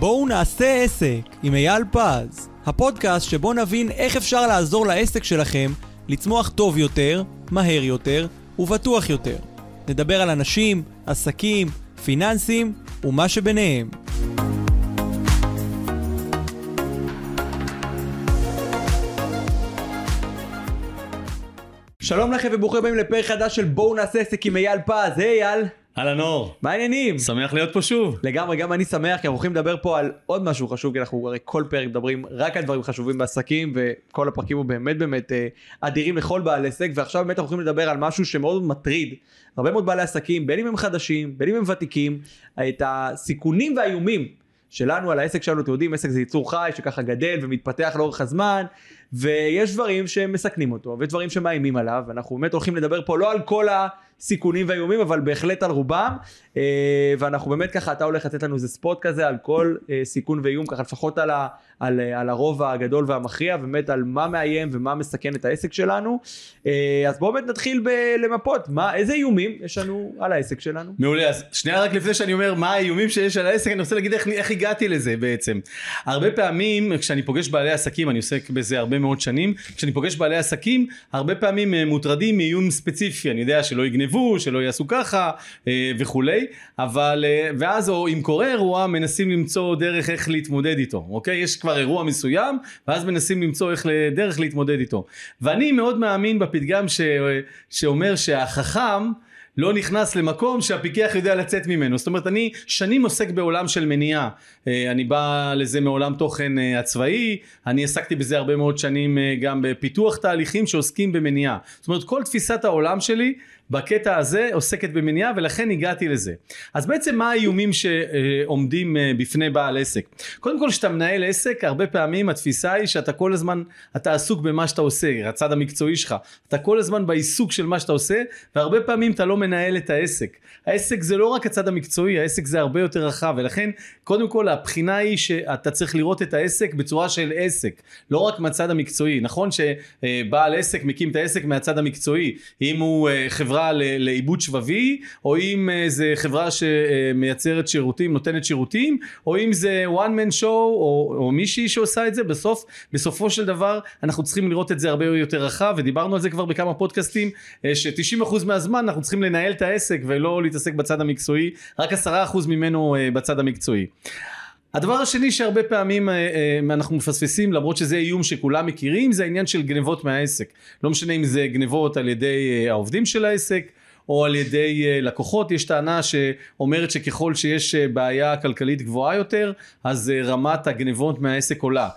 בואו נעשה עסק עם אייל פז, הפודקאסט שבו נבין איך אפשר לעזור לעסק שלכם לצמוח טוב יותר, מהר יותר ובטוח יותר. נדבר על אנשים, עסקים, פיננסים ומה שביניהם. שלום לכם וברוכים הבאים לפרק חדש של בואו נעשה עסק עם אייל פז, היי אייל. אהלן אור, מה העניינים? שמח להיות פה שוב. לגמרי, גם אני שמח, כי אנחנו הולכים לדבר פה על עוד משהו חשוב, כי אנחנו הרי כל פרק מדברים רק על דברים חשובים בעסקים, וכל הפרקים הוא באמת באמת אה, אדירים לכל בעל עסק, ועכשיו באמת אנחנו הולכים לדבר על משהו שמאוד מטריד הרבה מאוד בעלי עסקים, בין אם הם חדשים, בין אם הם ותיקים, את הסיכונים והאיומים שלנו על העסק שלנו, אתם יודעים, עסק זה יצור חי שככה גדל ומתפתח לאורך הזמן, ויש דברים שמסכנים אותו, ודברים שמאיימים עליו, ואנחנו באמת הולכים לדבר פה לא על כל הסיכונים והאיומים, אבל בהחלט על רובם, אה, ואנחנו באמת ככה, אתה הולך לתת לנו איזה ספוט כזה על כל אה, סיכון ואיום, ככה לפחות על, ה, על, על הרוב הגדול והמכריע, באמת על מה מאיים ומה מסכן את העסק שלנו. אה, אז בואו באמת נתחיל למפות, מה, איזה איומים יש לנו על העסק שלנו? מעולה, אז שנייה רק לפני שאני אומר מה האיומים שיש על העסק, אני רוצה להגיד איך, איך הגעתי לזה בעצם. הרבה פעמים כשאני פוגש בעלי עסקים, אני עוסק בזה הרבה מאוד שנים, כשאני פוגש בעלי עסקים, הרבה פעמים מוטרדים מאיום ספציפי, אני יודע שלא יגנבו, שלא יעשו ככה וכולי, אבל, ואז או אם קורה אירוע, מנסים למצוא דרך איך להתמודד איתו, אוקיי? יש כבר אירוע מסוים, ואז מנסים למצוא איך, דרך להתמודד איתו. ואני מאוד מאמין בפתגם ש, שאומר שהחכם לא נכנס למקום שהפיקח יודע לצאת ממנו. זאת אומרת, אני שנים עוסק בעולם של מניעה. אה, אני בא לזה מעולם תוכן אה, הצבאי, אני עסקתי בזה הרבה מאוד שנים אה, גם בפיתוח תהליכים שעוסקים במניעה. זאת אומרת, כל תפיסת העולם שלי בקטע הזה עוסקת במניעה ולכן הגעתי לזה. אז בעצם מה האיומים שעומדים בפני בעל עסק? קודם כל כשאתה מנהל עסק הרבה פעמים התפיסה היא שאתה כל הזמן אתה עסוק במה שאתה עושה, הצד המקצועי שלך, אתה כל הזמן בעיסוק של מה שאתה עושה והרבה פעמים אתה לא מנהל את העסק. העסק זה לא רק הצד המקצועי, העסק זה הרבה יותר רחב ולכן קודם כל הבחינה היא שאתה צריך לראות את העסק בצורה של עסק, לא רק מהצד המקצועי. נכון שבעל עסק מקים את העסק מהצד המקצועי, אם הוא חברה חברה לעיבוד שבבי, או אם אה, זה חברה שמייצרת שירותים, נותנת שירותים, או אם זה one man show, או, או מישהי שעושה את זה, בסוף, בסופו של דבר אנחנו צריכים לראות את זה הרבה יותר רחב, ודיברנו על זה כבר בכמה פודקאסטים, אה, ש-90% מהזמן אנחנו צריכים לנהל את העסק ולא להתעסק בצד המקצועי, רק 10% ממנו אה, בצד המקצועי. הדבר השני שהרבה פעמים אה, אה, אנחנו מפספסים למרות שזה איום שכולם מכירים זה העניין של גנבות מהעסק. לא משנה אם זה גנבות על ידי אה, העובדים של העסק או על ידי לקוחות. יש טענה שאומרת שככל שיש בעיה כלכלית גבוהה יותר אז רמת הגנבות מהעסק עולה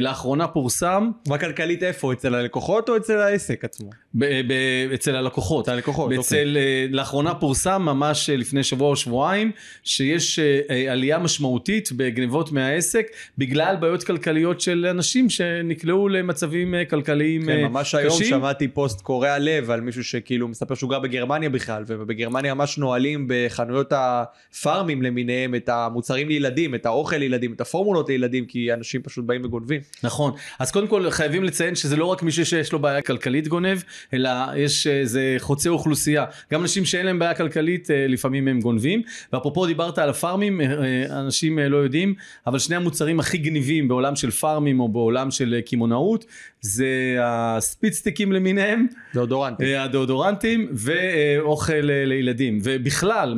לאחרונה פורסם. מה כלכלית איפה? אצל הלקוחות או אצל העסק עצמו? ב- ב- אצל הלקוחות. הלקוחות, אצל, אוקיי. לאחרונה פורסם ממש לפני שבוע או שבועיים שיש אה, עלייה משמעותית בגנבות מהעסק בגלל בעיות כלכליות של אנשים שנקלעו למצבים כלכליים כן, ממש קשים. היום שמעתי פוסט קורע לב על מישהו שכאילו מספר שהוא גר בגרמניה בכלל ובגרמניה ממש נועלים בחנויות הפארמים למיניהם את המוצרים לילדים, את האוכל לילדים, את הפורמולות לילדים כי אנשים פשוט באים וגונבים. גונבים. נכון. אז קודם כל חייבים לציין שזה לא רק מישהו שיש לו בעיה כלכלית גונב, אלא יש איזה חוצה אוכלוסייה. גם אנשים שאין להם בעיה כלכלית אה, לפעמים הם גונבים. ואפרופו דיברת על הפארמים, אה, אה, אנשים לא יודעים, אבל שני המוצרים הכי גניבים בעולם של פארמים או בעולם של קמעונאות, זה הספיצטיקים למיניהם. דאודורנטים. הדאודורנטים ואוכל לילדים. ובכלל,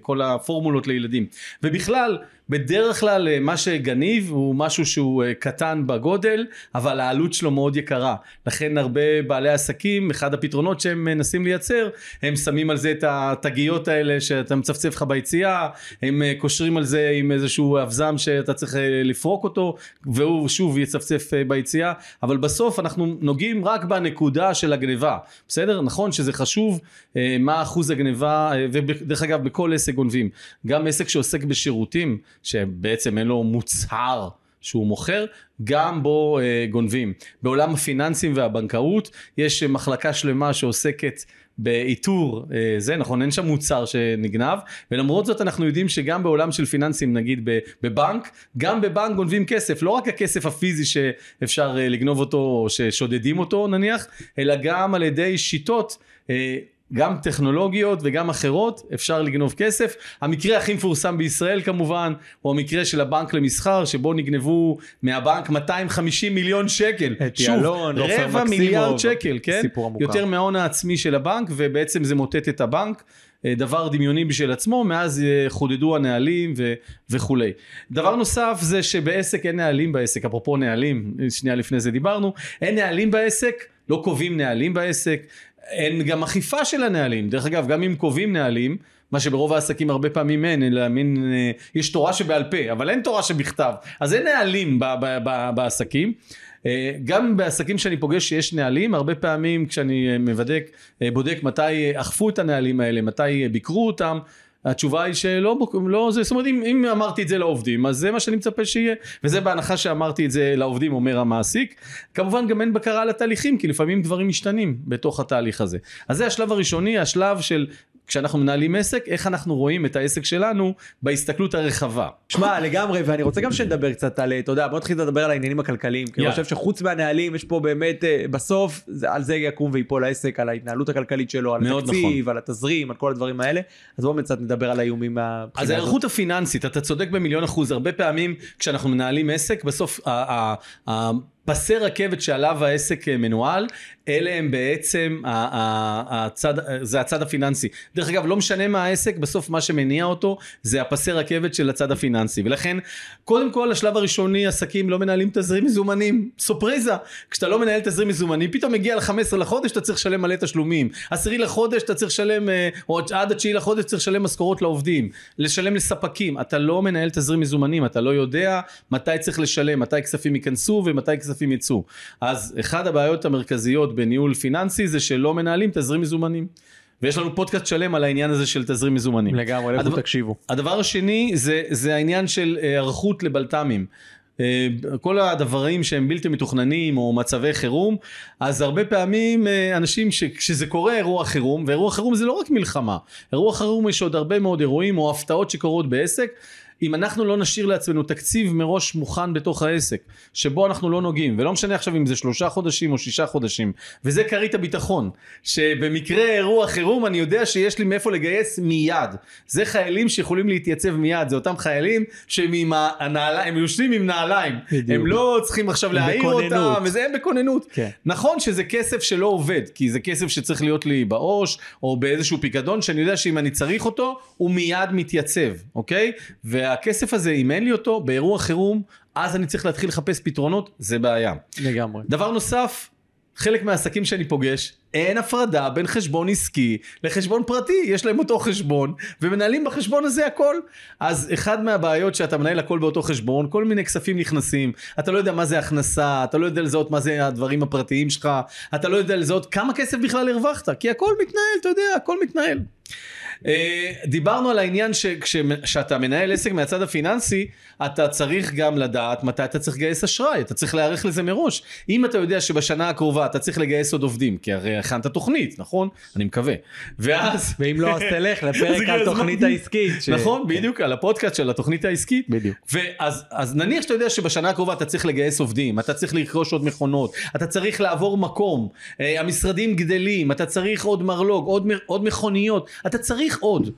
כל הפורמולות לילדים. ובכלל, בדרך כלל אה, מה שגניב הוא משהו שהוא אה, קטן בגודל אבל העלות שלו מאוד יקרה לכן הרבה בעלי עסקים אחד הפתרונות שהם מנסים לייצר הם שמים על זה את התגיות האלה שאתה מצפצף לך ביציאה הם אה, קושרים על זה עם איזשהו אבזם שאתה צריך לפרוק אותו והוא שוב יצפצף ביציאה אבל בסוף אנחנו נוגעים רק בנקודה של הגניבה. בסדר? נכון שזה חשוב מה אחוז הגניבה ודרך אגב בכל עסק גונבים. גם עסק שעוסק בשירותים שבעצם אין לו מוצהר שהוא מוכר, גם בו אה, גונבים. בעולם הפיננסים והבנקאות יש מחלקה שלמה שעוסקת באיתור אה, זה נכון? אין שם מוצר שנגנב ולמרות זאת אנחנו יודעים שגם בעולם של פיננסים נגיד בבנק גם בבנק גונבים כסף לא רק הכסף הפיזי שאפשר אה, לגנוב אותו או ששודדים אותו נניח אלא גם על ידי שיטות אה, גם טכנולוגיות וגם אחרות, אפשר לגנוב כסף. המקרה הכי מפורסם בישראל כמובן, הוא המקרה של הבנק למסחר, שבו נגנבו מהבנק 250 מיליון שקל. אתי אלון, עופר רבע מקסימוב, מיליארד שקל, כן? סיפור המוכר. יותר מההון העצמי של הבנק, ובעצם זה מוטט את הבנק. אה, דבר דמיוני בשביל עצמו, מאז אה, חודדו הנהלים ו- וכולי. דבר נוסף זה שבעסק אין נהלים בעסק, אפרופו נהלים, שנייה לפני זה דיברנו, אין נהלים בעסק, לא קובעים נהלים בעסק, אין גם אכיפה של הנהלים. דרך אגב, גם אם קובעים נהלים, מה שברוב העסקים הרבה פעמים אין, אלא מין, אה, יש תורה שבעל פה, אבל אין תורה שבכתב. אז אין נהלים ב- ב- ב- בעסקים. אה, גם בעסקים שאני פוגש שיש נהלים, הרבה פעמים כשאני אה, מבדק, אה, בודק מתי אכפו את הנהלים האלה, מתי ביקרו אותם, התשובה היא שלא, לא, זה, זאת אומרת אם, אם אמרתי את זה לעובדים אז זה מה שאני מצפה שיהיה. וזה בהנחה שאמרתי את זה לעובדים אומר המעסיק. כמובן גם אין בקרה על התהליכים כי לפעמים דברים משתנים בתוך התהליך הזה. אז זה השלב הראשוני השלב של כשאנחנו מנהלים עסק איך אנחנו רואים את העסק שלנו בהסתכלות הרחבה שמע לגמרי ואני רוצה גם שנדבר קצת על אתה יודע בוא נתחיל לדבר על העניינים הכלכליים כי אני. חושב שחוץ מהנהלים יש פה באמת אה, בסוף זה- על זה יקום ויפול העסק על ההתנהלות הכלכלית שלו על התקציב על התזרים על כל הדברים האלה אז בואו קצת נדבר על האיומים מהבחינה אז הזאת. ההיערכות הפיננסית, אתה צודק במיליון אחוז, הרבה פעמים כשאנחנו מנהלים עסק, בסוף פסי רכבת שעליו העסק אה, מנוהל, אלה הם בעצם, הצד, זה הצד הפיננסי. דרך אגב, לא משנה מה העסק, בסוף מה שמניע אותו זה הפסי רכבת של הצד הפיננסי. ולכן, קודם כל, השלב הראשוני, עסקים לא מנהלים תזרים מזומנים. סופריזה, כשאתה לא מנהל תזרים מזומנים, פתאום מגיע ל-15 לחודש, אתה צריך לשלם מלא תשלומים. עשירי לחודש, אתה צריך לשלם, אה, או עד התשיעי לחודש צריך לשלם משכורות לעובדים, לשלם לספקים. אתה לא מנהל תזרים מזומנים, אתה לא יודע מתי צריך לשלם, מתי כספים ייכנסו ומתי כספים יצאו. אז אחת הבעיות המרכזיות בניהול פיננסי זה שלא מנהלים תזרים מזומנים. ויש לנו פודקאסט שלם על העניין הזה של תזרים מזומנים. לגמרי לכו תקשיבו. הדבר השני זה, זה העניין של אה, היערכות לבלת"מים. אה, כל הדברים שהם בלתי מתוכננים או מצבי חירום, אז הרבה פעמים אה, אנשים שכשזה קורה אירוע חירום, ואירוע חירום זה לא רק מלחמה, אירוע חירום יש עוד הרבה מאוד אירועים או הפתעות שקורות בעסק, אם אנחנו לא נשאיר לעצמנו תקציב מראש מוכן בתוך העסק, שבו אנחנו לא נוגעים, ולא משנה עכשיו אם זה שלושה חודשים או שישה חודשים, וזה כרית הביטחון, שבמקרה אירוע חירום אני יודע שיש לי מאיפה לגייס מיד. זה חיילים שיכולים להתייצב מיד, זה אותם חיילים שהם עם הנעליים, הם יושבים עם נעליים, בדיוק. הם לא צריכים עכשיו להעיר. אותם, וזה הם בכוננות. כן. נכון שזה כסף שלא עובד, כי זה כסף שצריך להיות לי בעו"ש, או באיזשהו פיקדון, שאני יודע שאם אני צריך אותו, הוא מיד מתייצב, אוקיי? והכסף הזה, אם אין לי אותו, באירוע חירום, אז אני צריך להתחיל לחפש פתרונות, זה בעיה. לגמרי. דבר נוסף, חלק מהעסקים שאני פוגש, אין הפרדה בין חשבון עסקי לחשבון פרטי, יש להם אותו חשבון, ומנהלים בחשבון הזה הכל. אז אחד מהבעיות שאתה מנהל הכל באותו חשבון, כל מיני כספים נכנסים, אתה לא יודע מה זה הכנסה, אתה לא יודע לזהות מה זה הדברים הפרטיים שלך, אתה לא יודע לזהות כמה כסף בכלל הרווחת, כי הכל מתנהל, אתה יודע, הכל מתנהל. אה, דיברנו על העניין שכשאתה מנהל עסק מהצד הפיננסי, אתה צריך גם לדעת מתי אתה צריך לגייס אשראי, אתה צריך להיערך לזה מראש. אם אתה יודע שבשנה הקרובה אתה צריך לגייס עוד עובדים, כי הרי הכנת תוכנית, נכון? אני מקווה. ואז... ואם לא אז תלך לפרק על. תוכנית העסקית. ש- נכון, בדיוק, על הפודקאסט של התוכנית העסקית. בדיוק. ואז אז נניח שאתה יודע שבשנה הקרובה אתה צריך לגייס עובדים, אתה צריך לרכוש עוד מכונות, אתה צריך לעבור מקום, אה, המשרדים גדלים, אתה צריך עוד מרלוג, עוד, עוד מכוניות, אתה צריך עוד.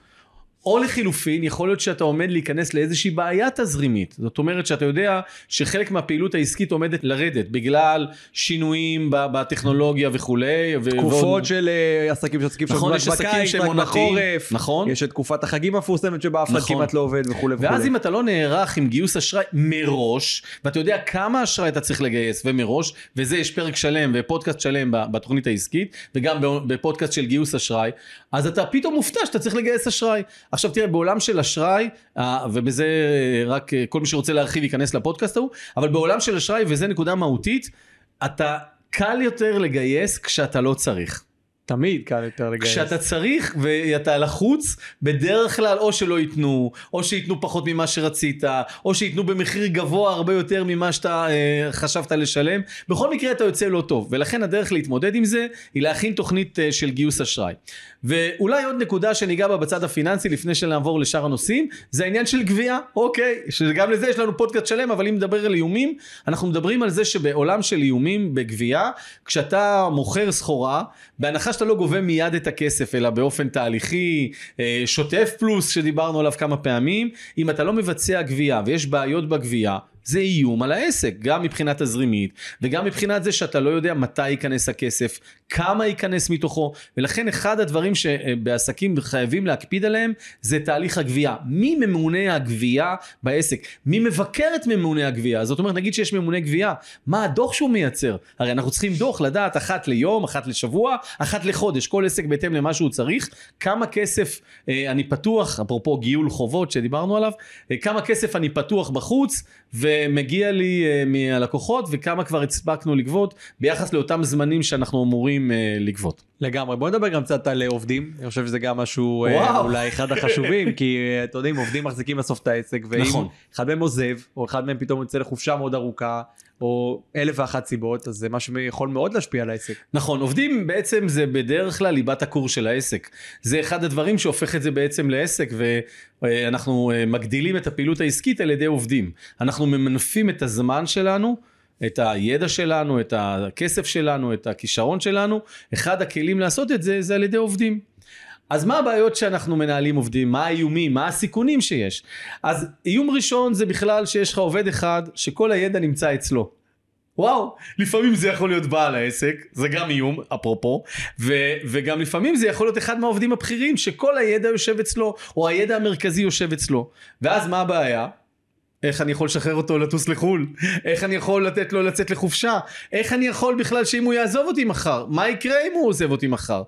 או לחילופין, יכול להיות שאתה עומד להיכנס לאיזושהי בעיה תזרימית. זאת אומרת שאתה יודע שחלק מהפעילות העסקית עומדת לרדת בגלל שינויים בטכנולוגיה וכולי. ו- ועוד- תקופות של אה, עסקים שעסקים נכון, יש עסקים שהם עונתיים. נכון. יש את תקופת החגים המפורסמת שבה אף אחד נכון. כמעט לא עובד וכולי וכולי. ואז אם אתה לא נערך עם גיוס אשראי מראש, ואתה יודע כמה אשראי אתה צריך לגייס ומראש, וזה יש פרק שלם ופודקאסט שלם בתוכנית העסקית, וגם בפודקאסט של גיוס אשראי, אז אתה פתאום מופתע שאתה צריך לגייס אשראי. עכשיו תראה, בעולם של אשראי, אה, ובזה רק אה, כל מי שרוצה להרחיב ייכנס לפודקאסט ההוא, אבל בעולם של אשראי, וזו נקודה מהותית, אתה קל יותר לגייס כשאתה לא צריך. תמיד קל יותר לגייס. כשאתה צריך ואתה לחוץ, בדרך כלל או שלא ייתנו, או שייתנו פחות ממה שרצית, או שייתנו במחיר גבוה הרבה יותר ממה שאתה אה, חשבת לשלם. בכל מקרה אתה יוצא לא טוב, ולכן הדרך להתמודד עם זה היא להכין תוכנית אה, של גיוס אשראי. ואולי עוד נקודה שניגע בה בצד הפיננסי לפני שנעבור לשאר הנושאים, זה העניין של גבייה. אוקיי, שגם לזה יש לנו פודקאסט שלם, אבל אם נדבר על איומים, אנחנו מדברים על זה שבעולם של איומים בגבייה, כשאתה מוכר סחורה, בהנחה שאתה לא גובה מיד את הכסף, אלא באופן תהליכי, אה, שוטף פלוס, שדיברנו עליו כמה פעמים, אם אתה לא מבצע גבייה ויש בעיות בגבייה, זה איום על העסק, גם מבחינה תזרימית וגם מבחינת זה שאתה לא יודע מתי ייכנס הכסף, כמה ייכנס מתוכו, ולכן אחד הדברים שבעסקים חייבים להקפיד עליהם זה תהליך הגבייה. מי ממונה הגבייה בעסק? מי מבקר את ממונה הגבייה? זאת אומרת, נגיד שיש ממונה גבייה, מה הדוח שהוא מייצר? הרי אנחנו צריכים דוח לדעת אחת ליום, אחת לשבוע, אחת לחודש, כל עסק בהתאם למה שהוא צריך, כמה כסף אה, אני פתוח, אפרופו גיול חובות שדיברנו עליו, אה, כמה כסף אני פתוח בחוץ, ומגיע לי uh, מהלקוחות וכמה כבר הספקנו לגבות ביחס לאותם זמנים שאנחנו אמורים uh, לגבות. לגמרי בוא נדבר גם קצת על עובדים אני חושב שזה גם משהו uh, אולי אחד החשובים כי אתה יודעים עובדים מחזיקים בסוף את העסק ואם נכון. אחד מהם עוזב או אחד מהם פתאום יוצא לחופשה מאוד ארוכה או אלף ואחת סיבות אז זה משהו שיכול מאוד להשפיע על העסק. נכון עובדים בעצם זה בדרך כלל ליבת הכור של העסק זה אחד הדברים שהופך את זה בעצם לעסק ואנחנו מגדילים את הפעילות העסקית על ידי עובדים אנחנו ממנפים את הזמן שלנו את הידע שלנו, את הכסף שלנו, את הכישרון שלנו, אחד הכלים לעשות את זה זה על ידי עובדים. אז מה הבעיות שאנחנו מנהלים עובדים? מה האיומים? מה הסיכונים שיש? אז איום ראשון זה בכלל שיש לך עובד אחד שכל הידע נמצא אצלו. וואו, לפעמים זה יכול להיות בעל העסק, זה גם איום, אפרופו, ו- וגם לפעמים זה יכול להיות אחד מהעובדים הבכירים שכל הידע יושב אצלו, או הידע המרכזי יושב אצלו. ואז מה הבעיה? איך אני יכול לשחרר אותו לטוס לחו"ל? איך אני יכול לתת לו לצאת לחופשה? איך אני יכול בכלל שאם הוא יעזוב אותי מחר? מה יקרה אם הוא עוזב אותי מחר?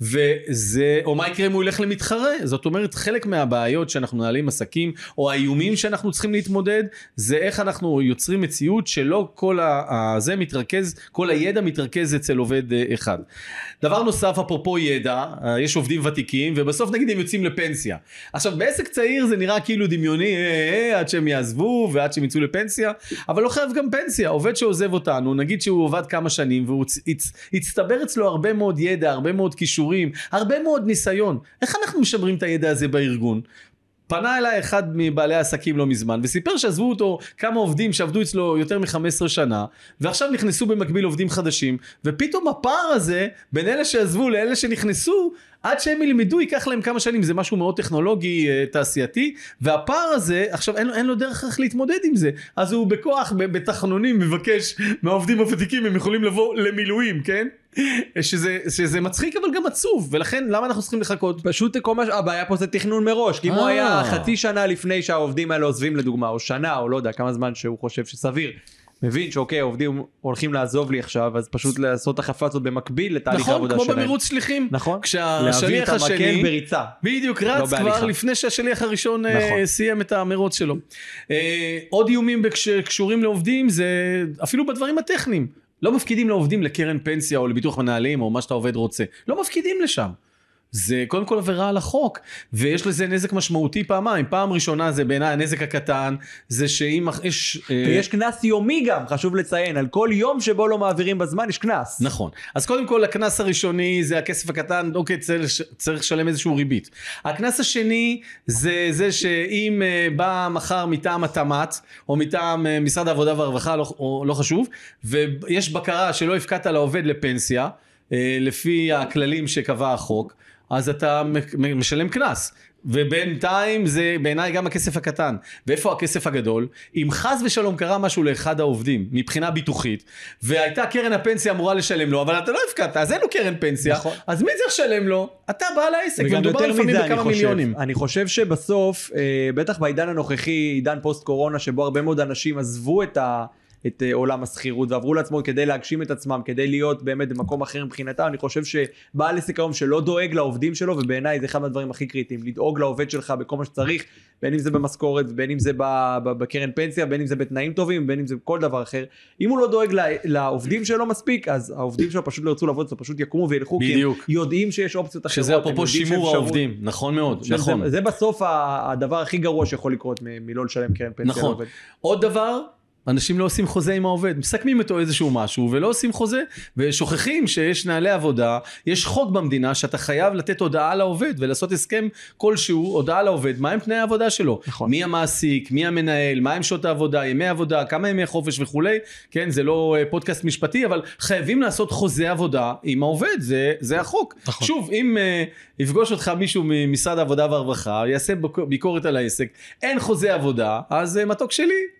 וזה, או מה יקרה אם הוא ילך למתחרה, זאת אומרת חלק מהבעיות שאנחנו מנהלים עסקים, או האיומים שאנחנו צריכים להתמודד, זה איך אנחנו יוצרים מציאות שלא כל הזה מתרכז, כל הידע מתרכז אצל עובד אה, אחד. דבר נוסף, אפרופו ידע, אה, יש עובדים ותיקים, ובסוף נגיד הם יוצאים לפנסיה. עכשיו בעסק צעיר זה נראה כאילו דמיוני, אה, אה, עד שהם יעזבו ועד שהם יצאו לפנסיה, אבל לא חייב גם פנסיה, עובד שעוזב אותנו, נגיד שהוא עובד כמה שנים, והוא הצטבר אצלו הרבה מאוד ידע, הרבה מאוד כישורים. כישורים, הרבה מאוד ניסיון. איך אנחנו משמרים את הידע הזה בארגון? פנה אליי אחד מבעלי העסקים לא מזמן וסיפר שעזבו אותו כמה עובדים שעבדו אצלו יותר מ-15 שנה ועכשיו נכנסו במקביל עובדים חדשים ופתאום הפער הזה בין אלה שעזבו לאלה שנכנסו עד שהם ילמדו ייקח להם כמה שנים. זה משהו מאוד טכנולוגי אה, תעשייתי. והפער הזה עכשיו אין, אין לו דרך איך להתמודד עם זה. אז הוא בכוח בתחנונים מבקש מהעובדים הוותיקים הם יכולים לבוא למילואים כן? שזה, שזה מצחיק אבל גם עצוב. ולכן למה אנחנו צריכים לחכות? פשוט כל מה הבעיה פה זה תכנון מראש. כי אם הוא היה אה. חצי שנה לפני שהעובדים האלה עוזבים לדוגמה או שנה או לא יודע כמה זמן שהוא חושב שסביר מבין שאוקיי העובדים הולכים לעזוב לי עכשיו אז פשוט לעשות החפה הזאת במקביל לתהליך נכון, העבודה שלהם. נכון כמו במרוץ שליחים. נכון. כשהשליח השני להביא את בריצה. בדיוק רץ לא כבר לפני שהשליח הראשון אה, נכון. סיים את המרוץ שלו. אה, עוד איומים שקשורים לעובדים זה אפילו בדברים הטכניים. לא מפקידים לעובדים לקרן פנסיה או לביטוח מנהלים או מה שאתה עובד רוצה. לא מפקידים לשם. זה קודם כל עבירה על החוק ויש לזה נזק משמעותי פעמיים. פעם ראשונה זה בעיניי הנזק הקטן זה שאם יש אה, ויש קנס יומי גם חשוב לציין. על כל יום שבו לא מעבירים בזמן יש קנס. נכון. אז קודם כל הקנס הראשוני זה הכסף הקטן אוקיי צריך, צריך לשלם איזשהו ריבית. הקנס השני זה זה שאם uh, בא מחר מטעם התמ"ת או מטעם uh, משרד העבודה והרווחה לא, או, לא חשוב ויש בקרה שלא הפקדת לעובד לפנסיה uh, לפי הכללים שקבע החוק אז אתה משלם קנס. ובינתיים זה בעיניי גם הכסף הקטן. ואיפה הכסף הגדול? אם חס ושלום קרה משהו לאחד העובדים מבחינה ביטוחית, והייתה קרן הפנסיה אמורה לשלם לו, אבל אתה לא הפקדת, אז אין לו קרן פנסיה, נכון. אז מי צריך לשלם לו? אתה בעל העסק, ומדובר לפעמים בכמה מיליונים. אני חושב שבסוף, אה, בטח בעידן הנוכחי, עידן פוסט קורונה, שבו הרבה מאוד אנשים עזבו את ה... את אה, עולם השכירות ועברו לעצמו כדי להגשים את עצמם, כדי להיות באמת במקום אחר מבחינתם, אני חושב שבעל עסק היום שלא דואג לעובדים שלו, ובעיניי זה אחד מהדברים הכי קריטיים, לדאוג לעובד שלך בכל מה שצריך, בין אם זה במשכורת, בין אם זה בקרן פנסיה, בין אם זה בתנאים טובים, בין אם זה בכל דבר אחר. אם הוא לא דואג לעובדים שלו מספיק, אז העובדים שלו פשוט לא ירצו לעבוד, פשוט יקומו וילכו, בדיוק. כי הם יודעים שיש אופציות אחרות. שזה אפרופו שימור העובדים, נכון מאוד, נכון. זה, זה בסוף הדבר הכי גרוע שיכול לקרות מלא לשלם קרן פנסיה. נכון. עוד דבר אנשים לא עושים חוזה עם העובד, מסכמים איתו איזשהו משהו ולא עושים חוזה ושוכחים שיש נהלי עבודה, יש חוק במדינה שאתה חייב לתת הודעה לעובד ולעשות הסכם כלשהו, הודעה לעובד, מהם תנאי העבודה שלו, נכון. מי המעסיק, מי המנהל, מהם שעות העבודה, ימי עבודה, כמה ימי חופש וכולי, כן זה לא אה, פודקאסט משפטי אבל חייבים לעשות חוזה עבודה עם העובד, זה, זה החוק. נכון. שוב אם uh, יפגוש אותך מישהו ממשרד העבודה והרווחה, יעשה ביקורת על העסק, אין חוזה עבודה, אז uh, מתוק שלי,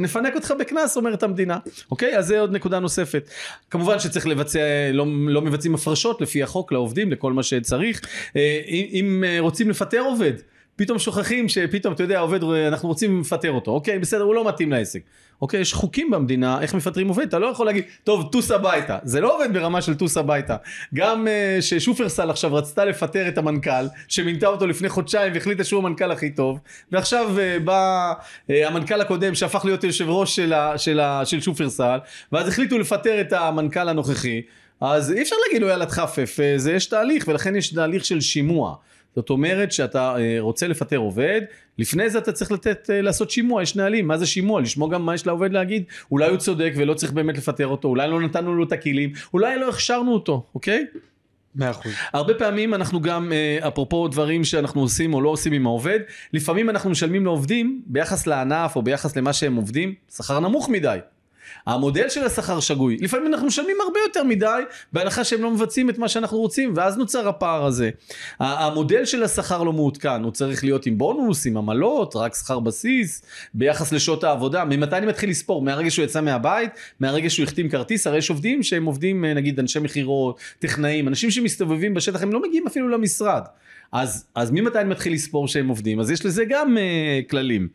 נפנק אותך בקנס אומרת המדינה. אוקיי? אז זה עוד נקודה נוספת. כמובן שצריך לבצע לא, לא מבצעים הפרשות לפי החוק לעובדים לכל מה שצריך. אה, אם, אה, רוצים לפטר עובד פתאום שוכחים שפתאום אתה יודע עובד אנחנו רוצים לפטר אותו. אוקיי בסדר הוא לא מתאים לעסק. אוקיי יש חוקים במדינה איך מפטרים עובד. אתה לא יכול להגיד טוב טוס הביתה. זה לא עובד ברמה של טוס הביתה. גם אה, ששופרסל עכשיו רצתה לפטר את המנכ"ל שמינתה אותו לפני חודשיים והחליטה שהוא המנכ"ל הכי טוב ועכשיו אה, בא אה, המנכ"ל הקודם שהפך להיות יושב ראש של, ה, של, ה, של שופרסל ואז החליטו לפטר את המנכ"ל הנוכחי. אז אי אפשר להגיד לו יאללה תחפף. זה יש תהליך ולכן יש תהליך של שימוע זאת אומרת שאתה אה, רוצה לפטר עובד, לפני זה אתה צריך לתת, אה, לעשות שימוע, יש נהלים, מה זה שימוע? לשמוע גם מה יש לעובד להגיד, אולי הוא צודק ולא צריך באמת לפטר אותו, אולי לא נתנו לו את הכלים, אולי לא הכשרנו אותו, אוקיי? מאה אחוז. הרבה פעמים אנחנו גם, אה, אפרופו דברים שאנחנו עושים או לא עושים עם העובד, לפעמים אנחנו משלמים לעובדים ביחס לענף או ביחס למה שהם עובדים, שכר נמוך מדי. המודל של השכר שגוי, לפעמים אנחנו משלמים הרבה יותר מדי בהנחה שהם לא מבצעים את מה שאנחנו רוצים ואז נוצר הפער הזה. המודל של השכר לא מעודכן, הוא צריך להיות עם בונוס, עם עמלות, רק שכר בסיס, ביחס לשעות העבודה, ממתי אני מתחיל לספור? מהרגע שהוא יצא מהבית, מהרגע שהוא החתים כרטיס, הרי יש עובדים שהם עובדים אה, נגיד אנשי מכירות, טכנאים, אנשים שמסתובבים בשטח, הם לא מגיעים אפילו למשרד. אז, אז ממתי אני מתחיל לספור שהם עובדים? אז יש לזה גם uh, כללים.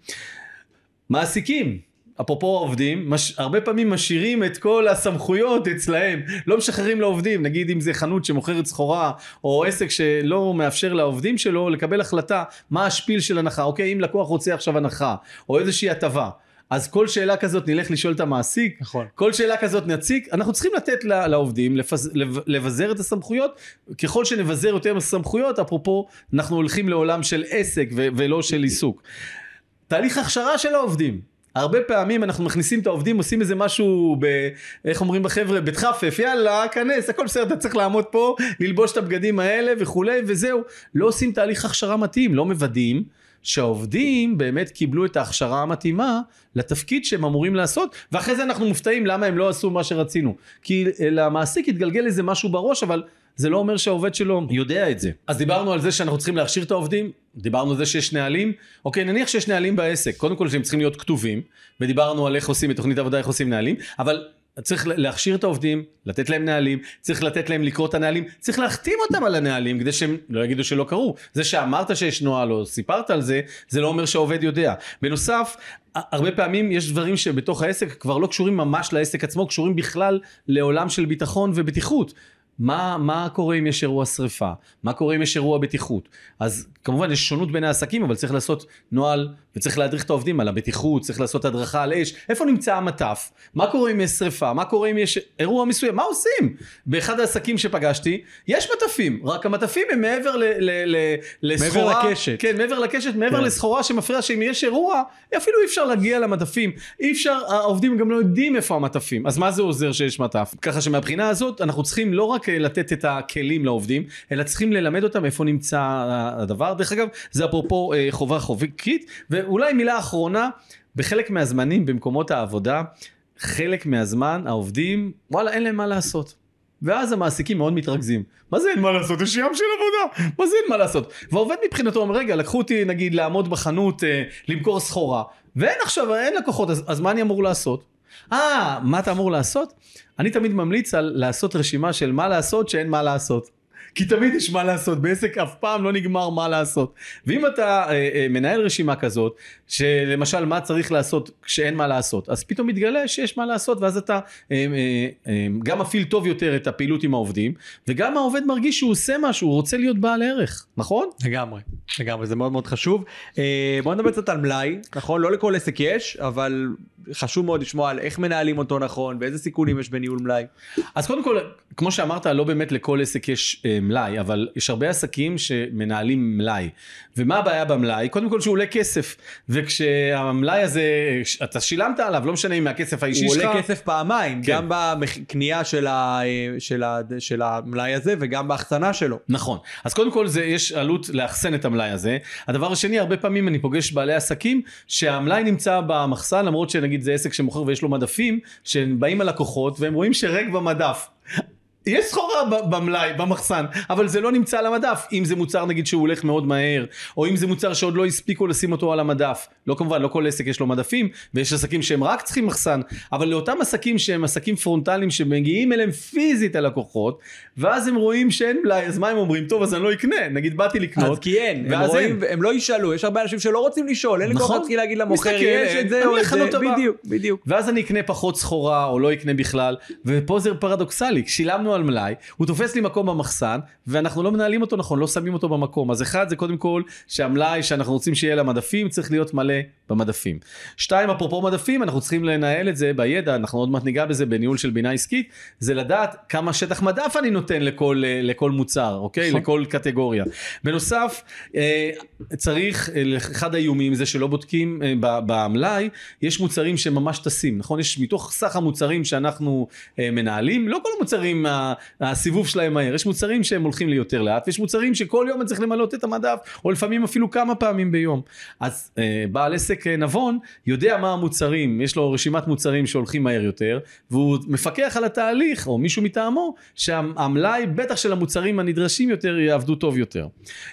מעסיקים, אפרופו העובדים, מש, הרבה פעמים משאירים את כל הסמכויות אצלהם, לא משחררים לעובדים, נגיד אם זה חנות שמוכרת סחורה, או עסק שלא מאפשר לעובדים שלו לקבל החלטה מה השפיל של הנחה, אוקיי, אם לקוח רוצה עכשיו הנחה, או איזושהי הטבה. אז כל שאלה כזאת נלך לשאול את המעסיק, נכון. כל שאלה כזאת נציג, אנחנו צריכים לתת לעובדים לפז, לב- לבזר את הסמכויות, ככל שנבזר יותר סמכויות, אפרופו, אנחנו הולכים לעולם של עסק ולא של עיסוק. תהליך הכשרה של העובדים. הרבה פעמים אנחנו מכניסים את העובדים, עושים איזה משהו, ב, איך אומרים בחבר'ה, בדחפף, יאללה, כנס, הכל בסדר, אתה צריך לעמוד פה, ללבוש את הבגדים האלה וכולי, וזהו. לא עושים תהליך הכשרה מתאים, לא מוודאים שהעובדים באמת קיבלו את ההכשרה המתאימה לתפקיד שהם אמורים לעשות, ואחרי זה אנחנו מופתעים למה הם לא עשו מה שרצינו. כי למעסיק התגלגל איזה משהו בראש, אבל זה לא אומר שהעובד שלו יודע את זה. אז דיברנו על זה שאנחנו צריכים להכשיר את העובדים, דיברנו על זה שיש נהלים, אוקיי נניח שיש נהלים בעסק, קודם כל שהם צריכים להיות כתובים, ודיברנו על איך עושים את תוכנית עבודה, איך עושים נהלים, אבל צריך להכשיר את העובדים, לתת להם נהלים, צריך לתת להם לקרוא את הנהלים, צריך להחתים אותם על הנהלים כדי שהם לא יגידו שלא קראו. זה שאמרת שיש נוהל או סיפרת על זה, זה לא אומר שהעובד יודע. בנוסף, הרבה פעמים יש דברים שבתוך העסק כבר לא קשורים ממש לעסק עצמו, קשורים בכלל לעולם של ביטחון ובטיחות. מה, מה קורה אם יש אירוע שריפה? מה קורה אם יש אירוע בטיחות? אז כמובן יש שונות בין העסקים, אבל צריך לעשות נוהל וצריך להדריך את העובדים על הבטיחות, צריך לעשות הדרכה על אש. איפה נמצא המטף? מה קורה אם יש שריפה? מה קורה אם יש אירוע מסוים? מה עושים? באחד העסקים שפגשתי, יש מטפים, רק המטפים הם מעבר ל, ל, ל, לסחורה. לקשת. כן, מעבר לקשת, מעבר כן. לסחורה שמפריע שאם יש אירוע, אפילו אי אפשר להגיע למדפים. אי אפשר, העובדים גם לא יודעים איפה המטפים. אז מה זה עוזר שיש מטף? ככה שמבחינה הזאת, אנחנו צריכים לא רק לתת את הכלים לעובדים, אלא צריכים ללמד אותם איפה נמצא הדבר. דרך אגב, זה אפרופו אה, חובה חובקית. ואולי מילה אחרונה, בחלק מהזמנים במקומות העבודה, חלק מהזמן העובדים, וואלה, אין להם מה לעשות. ואז המעסיקים מאוד מתרכזים. מה זה אין מה לעשות? יש ים של עבודה. מה זה אין מה לעשות? והעובד מבחינתו אומר, רגע, לקחו אותי נגיד לעמוד בחנות, אה, למכור סחורה, ואין עכשיו, אין לקוחות, אז, אז מה אני אמור לעשות? אה, מה אתה אמור לעשות? אני תמיד ממליץ על לעשות רשימה של מה לעשות שאין מה לעשות. כי תמיד יש מה לעשות, בעסק אף פעם לא נגמר מה לעשות. ואם אתה אה, אה, מנהל רשימה כזאת, שלמשל מה צריך לעשות כשאין מה לעשות, אז פתאום מתגלה שיש מה לעשות, ואז אתה אה, אה, אה, גם מפעיל טוב יותר את הפעילות עם העובדים, וגם העובד מרגיש שהוא עושה משהו, הוא רוצה להיות בעל ערך, נכון? לגמרי, לגמרי, זה מאוד מאוד חשוב. בוא נדבר קצת על מלאי, נכון? לא לכל עסק יש, אבל חשוב מאוד לשמוע על איך מנהלים אותו נכון, ואיזה סיכונים יש בניהול מלאי. אז קודם כל, כמו שאמרת, לא באמת לכל עסק יש מלאי, אבל יש הרבה עסקים שמנהלים מלאי. ומה הבעיה במלאי? קודם כל שהוא עולה כסף, וכשהמלאי הזה, אתה שילמת עליו, לא משנה אם מהכסף האישי הוא שלך. עולה כסף פעמיים, כן. גם בקנייה של, ה, של, ה, של המלאי הזה וגם בהחצנה שלו. נכון. אז קודם כל זה, יש עלות לאחסן את המלאי הזה. הדבר השני, הרבה פעמים אני פוגש בעלי עסקים שהמלאי נמצא במחסן, למרות שנגיד זה עסק שמוכר ויש לו מדפים, שבאים הלקוחות והם רואים שריק במדף. יש סחורה במלאי, במחסן, אבל זה לא נמצא על המדף. אם זה מוצר נגיד שהוא הולך מאוד מהר, או אם זה מוצר שעוד לא הספיקו לשים אותו על המדף. לא כמובן, לא כל עסק יש לו מדפים, ויש עסקים שהם רק צריכים מחסן, אבל לאותם עסקים שהם עסקים פרונטליים שמגיעים אליהם פיזית הלקוחות, ואז הם רואים שאין מלאי, אז מה הם אומרים? טוב, אז אני לא אקנה, נגיד באתי לקנות. אז כי אין, הם, רואים. הם לא ישאלו, יש הרבה אנשים שלא רוצים לשאול, אין לי כוח נכון. להתחיל להגיד למוכר, יש את זה או את זה. בדיוק, בדיוק. ואז אני אקנה פחות סחורה או לא אקנה בכלל ופה זה פרדוקסלי שילמנו על מלאי הוא תופס לי מקום במחסן ואנחנו לא מנהלים אותו נכון לא שמים אותו במקום אז אחד זה קודם כל שהמלאי שאנחנו רוצים שיהיה למדפים צריך להיות מלא במדפים. שתיים אפרופו מדפים אנחנו צריכים לנהל את זה בידע אנחנו עוד מעט ניגע בזה בניהול של בינה עסקית זה לדעת כמה שטח מדף אני נותן לכל, אה, לכל מוצר אוקיי נכון. לכל קטגוריה. בנוסף אה, צריך אה, אחד האיומים זה שלא בודקים במלאי יש מוצרים שממש טסים נכון יש מתוך סך המוצרים שאנחנו מנהלים לא כל המוצרים הסיבוב שלהם מהר יש מוצרים שהם הולכים לי יותר לאט ויש מוצרים שכל יום אני צריך למלות את המדף או לפעמים אפילו כמה פעמים ביום אז בעל עסק נבון יודע מה המוצרים יש לו רשימת מוצרים שהולכים מהר יותר והוא מפקח על התהליך או מישהו מטעמו שהמלאי בטח של המוצרים הנדרשים יותר יעבדו טוב יותר.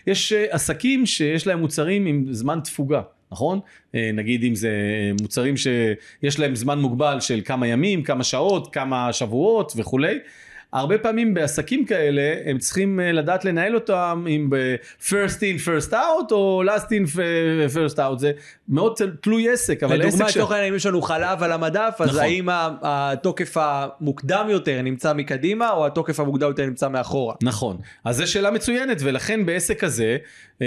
יש אה, עסקים שיש להם מוצרים עם זמן תפוגה. נכון? אה, נגיד אם זה מוצרים שיש להם זמן מוגבל של כמה ימים, כמה שעות, כמה שבועות וכולי. הרבה פעמים בעסקים כאלה הם צריכים אה, לדעת לנהל אותם אם ב-first in first out או last in first out זה מאוד תלוי עסק אבל לדוגמה, עסק ש... לצורך העניין, אם יש לנו חלב על המדף, אז נכון. האם התוקף המוקדם יותר נמצא מקדימה, או התוקף המוקדם יותר נמצא מאחורה? נכון, אז זו שאלה מצוינת ולכן בעסק הזה אה,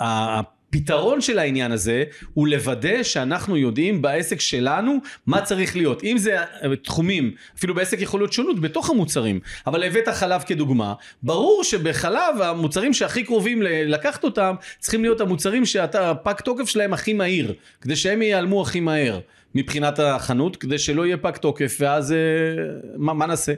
אה, הפתרון של העניין הזה הוא לוודא שאנחנו יודעים בעסק שלנו מה צריך להיות. אם זה אה, תחומים, אפילו בעסק יכול להיות שונות בתוך המוצרים, אבל הבאת חלב כדוגמה, ברור שבחלב המוצרים שהכי קרובים לקחת אותם צריכים להיות המוצרים שהפג תוקף שלהם הכי מהיר, כדי שהם ייעלמו הכי מהר. מבחינת החנות כדי שלא יהיה פג תוקף ואז אה, מה, מה נעשה?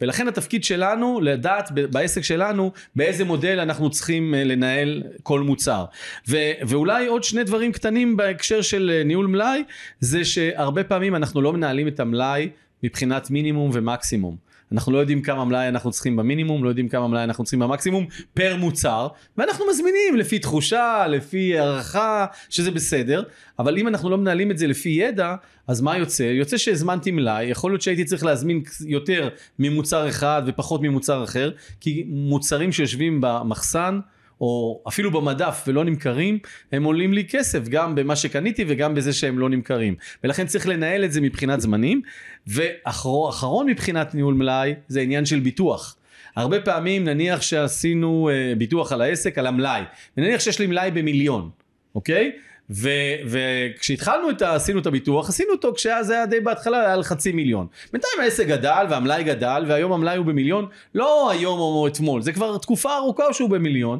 ולכן התפקיד שלנו לדעת בעסק שלנו באיזה מודל אנחנו צריכים אה, לנהל כל מוצר. ו, ואולי עוד שני דברים קטנים בהקשר של אה, ניהול מלאי זה שהרבה פעמים אנחנו לא מנהלים את המלאי מבחינת מינימום ומקסימום אנחנו לא יודעים כמה מלאי אנחנו צריכים במינימום, לא יודעים כמה מלאי אנחנו צריכים במקסימום פר מוצר, ואנחנו מזמינים לפי תחושה, לפי הערכה, שזה בסדר, אבל אם אנחנו לא מנהלים את זה לפי ידע, אז מה יוצא? יוצא שהזמנתי מלאי, יכול להיות שהייתי צריך להזמין יותר ממוצר אחד ופחות ממוצר אחר, כי מוצרים שיושבים במחסן, או אפילו במדף ולא נמכרים, הם עולים לי כסף, גם במה שקניתי וגם בזה שהם לא נמכרים. ולכן צריך לנהל את זה מבחינת זמנים. ואחרון מבחינת ניהול מלאי זה עניין של ביטוח. הרבה פעמים נניח שעשינו אה, ביטוח על העסק, על המלאי, ונניח שיש לי מלאי במיליון, אוקיי? ו- וכשהתחלנו את ה... עשינו את הביטוח, עשינו אותו כשזה היה די בהתחלה, היה על חצי מיליון. בינתיים העסק גדל והמלאי גדל, והיום המלאי הוא במיליון, לא היום או אתמול, זה כבר תקופה ארוכה שהוא במיליון.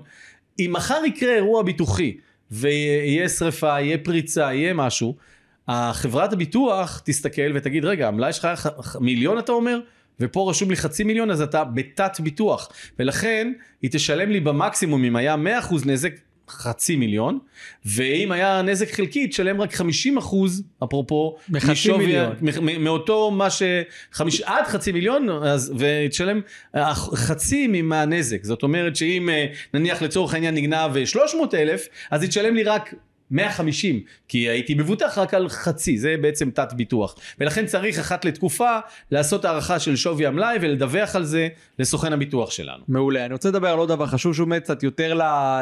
אם מחר יקרה אירוע ביטוחי, ויהיה שריפה, יהיה פריצה, יהיה משהו, החברת הביטוח תסתכל ותגיד, רגע, המלאי שלך היה מיליון אתה אומר? ופה רשום לי חצי מיליון אז אתה בתת ביטוח ולכן היא תשלם לי במקסימום אם היה 100% נזק חצי מיליון ואם היה נזק חלקי תשלם רק 50% אפרופו מחצי משווי- מיליון. מאותו מה ש... חמיש... עד חצי מיליון אז... ותשלם אה, חצי מהנזק זאת אומרת שאם אה, נניח לצורך העניין נגנב 300 אלף אז היא תשלם לי רק 150 כי הייתי מבוטח רק על חצי זה בעצם תת ביטוח ולכן צריך אחת לתקופה לעשות הערכה של שווי המלאי ולדווח על זה לסוכן הביטוח שלנו. מעולה. אני רוצה לדבר על עוד דבר חשוב שהוא באמת קצת יותר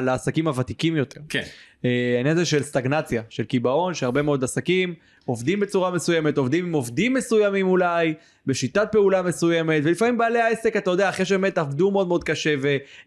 לעסקים הוותיקים יותר. כן. אה, העניין הזה של סטגנציה, של קיבעון, שהרבה מאוד עסקים עובדים בצורה מסוימת, עובדים עם עובדים מסוימים אולי, בשיטת פעולה מסוימת, ולפעמים בעלי העסק, אתה יודע, אחרי שבאמת עבדו מאוד מאוד קשה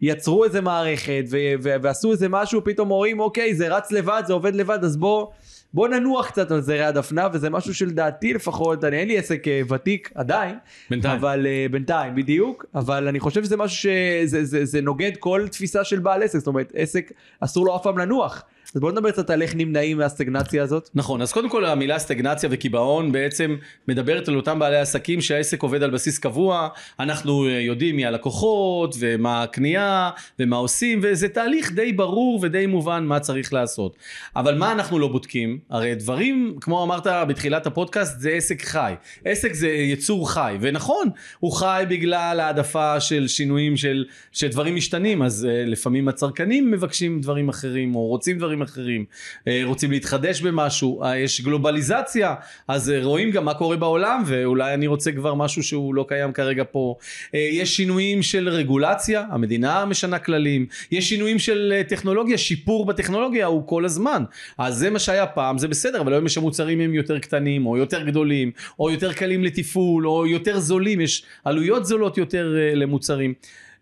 ויצרו איזה מערכת ו- ו- ועשו איזה משהו, פתאום אומרים, אוקיי, זה רץ לבד, זה עובד לבד, אז בוא, בוא ננוח קצת על זרי הדפנה וזה משהו שלדעתי לפחות אני אין לי עסק אה, ותיק עדיין בינתיים. אבל אה, בינתיים בדיוק אבל אני חושב שזה משהו שזה זה, זה נוגד כל תפיסה של בעל עסק זאת אומרת עסק אסור לו אף פעם לנוח אז בוא נדבר קצת על איך נמנעים מהסטגנציה הזאת. נכון, אז קודם כל המילה סטגנציה וקיבעון בעצם מדברת על אותם בעלי עסקים שהעסק עובד על בסיס קבוע, אנחנו אה, יודעים מי הלקוחות ומה הקנייה ומה עושים וזה תהליך די ברור ודי מובן מה צריך לעשות. אבל מה אנחנו לא בודקים? הרי דברים, כמו אמרת בתחילת הפודקאסט, זה עסק חי. עסק זה יצור חי, ונכון, הוא חי בגלל העדפה של שינויים של, שדברים משתנים, אז uh, לפעמים הצרכנים מבקשים דברים אחרים או רוצים דברים אחרים, uh, רוצים להתחדש במשהו, uh, יש גלובליזציה, אז uh, רואים גם מה קורה בעולם ואולי אני רוצה כבר משהו שהוא לא קיים כרגע פה. יש שינויים של רגולציה, המדינה משנה כללים, יש שינויים של טכנולוגיה, שיפור בטכנולוגיה הוא כל הזמן. אז זה מה שהיה פעם, זה בסדר, אבל היום יש המוצרים הם יותר קטנים או יותר גדולים, או יותר קלים לתפעול, או יותר זולים, יש עלויות זולות יותר למוצרים.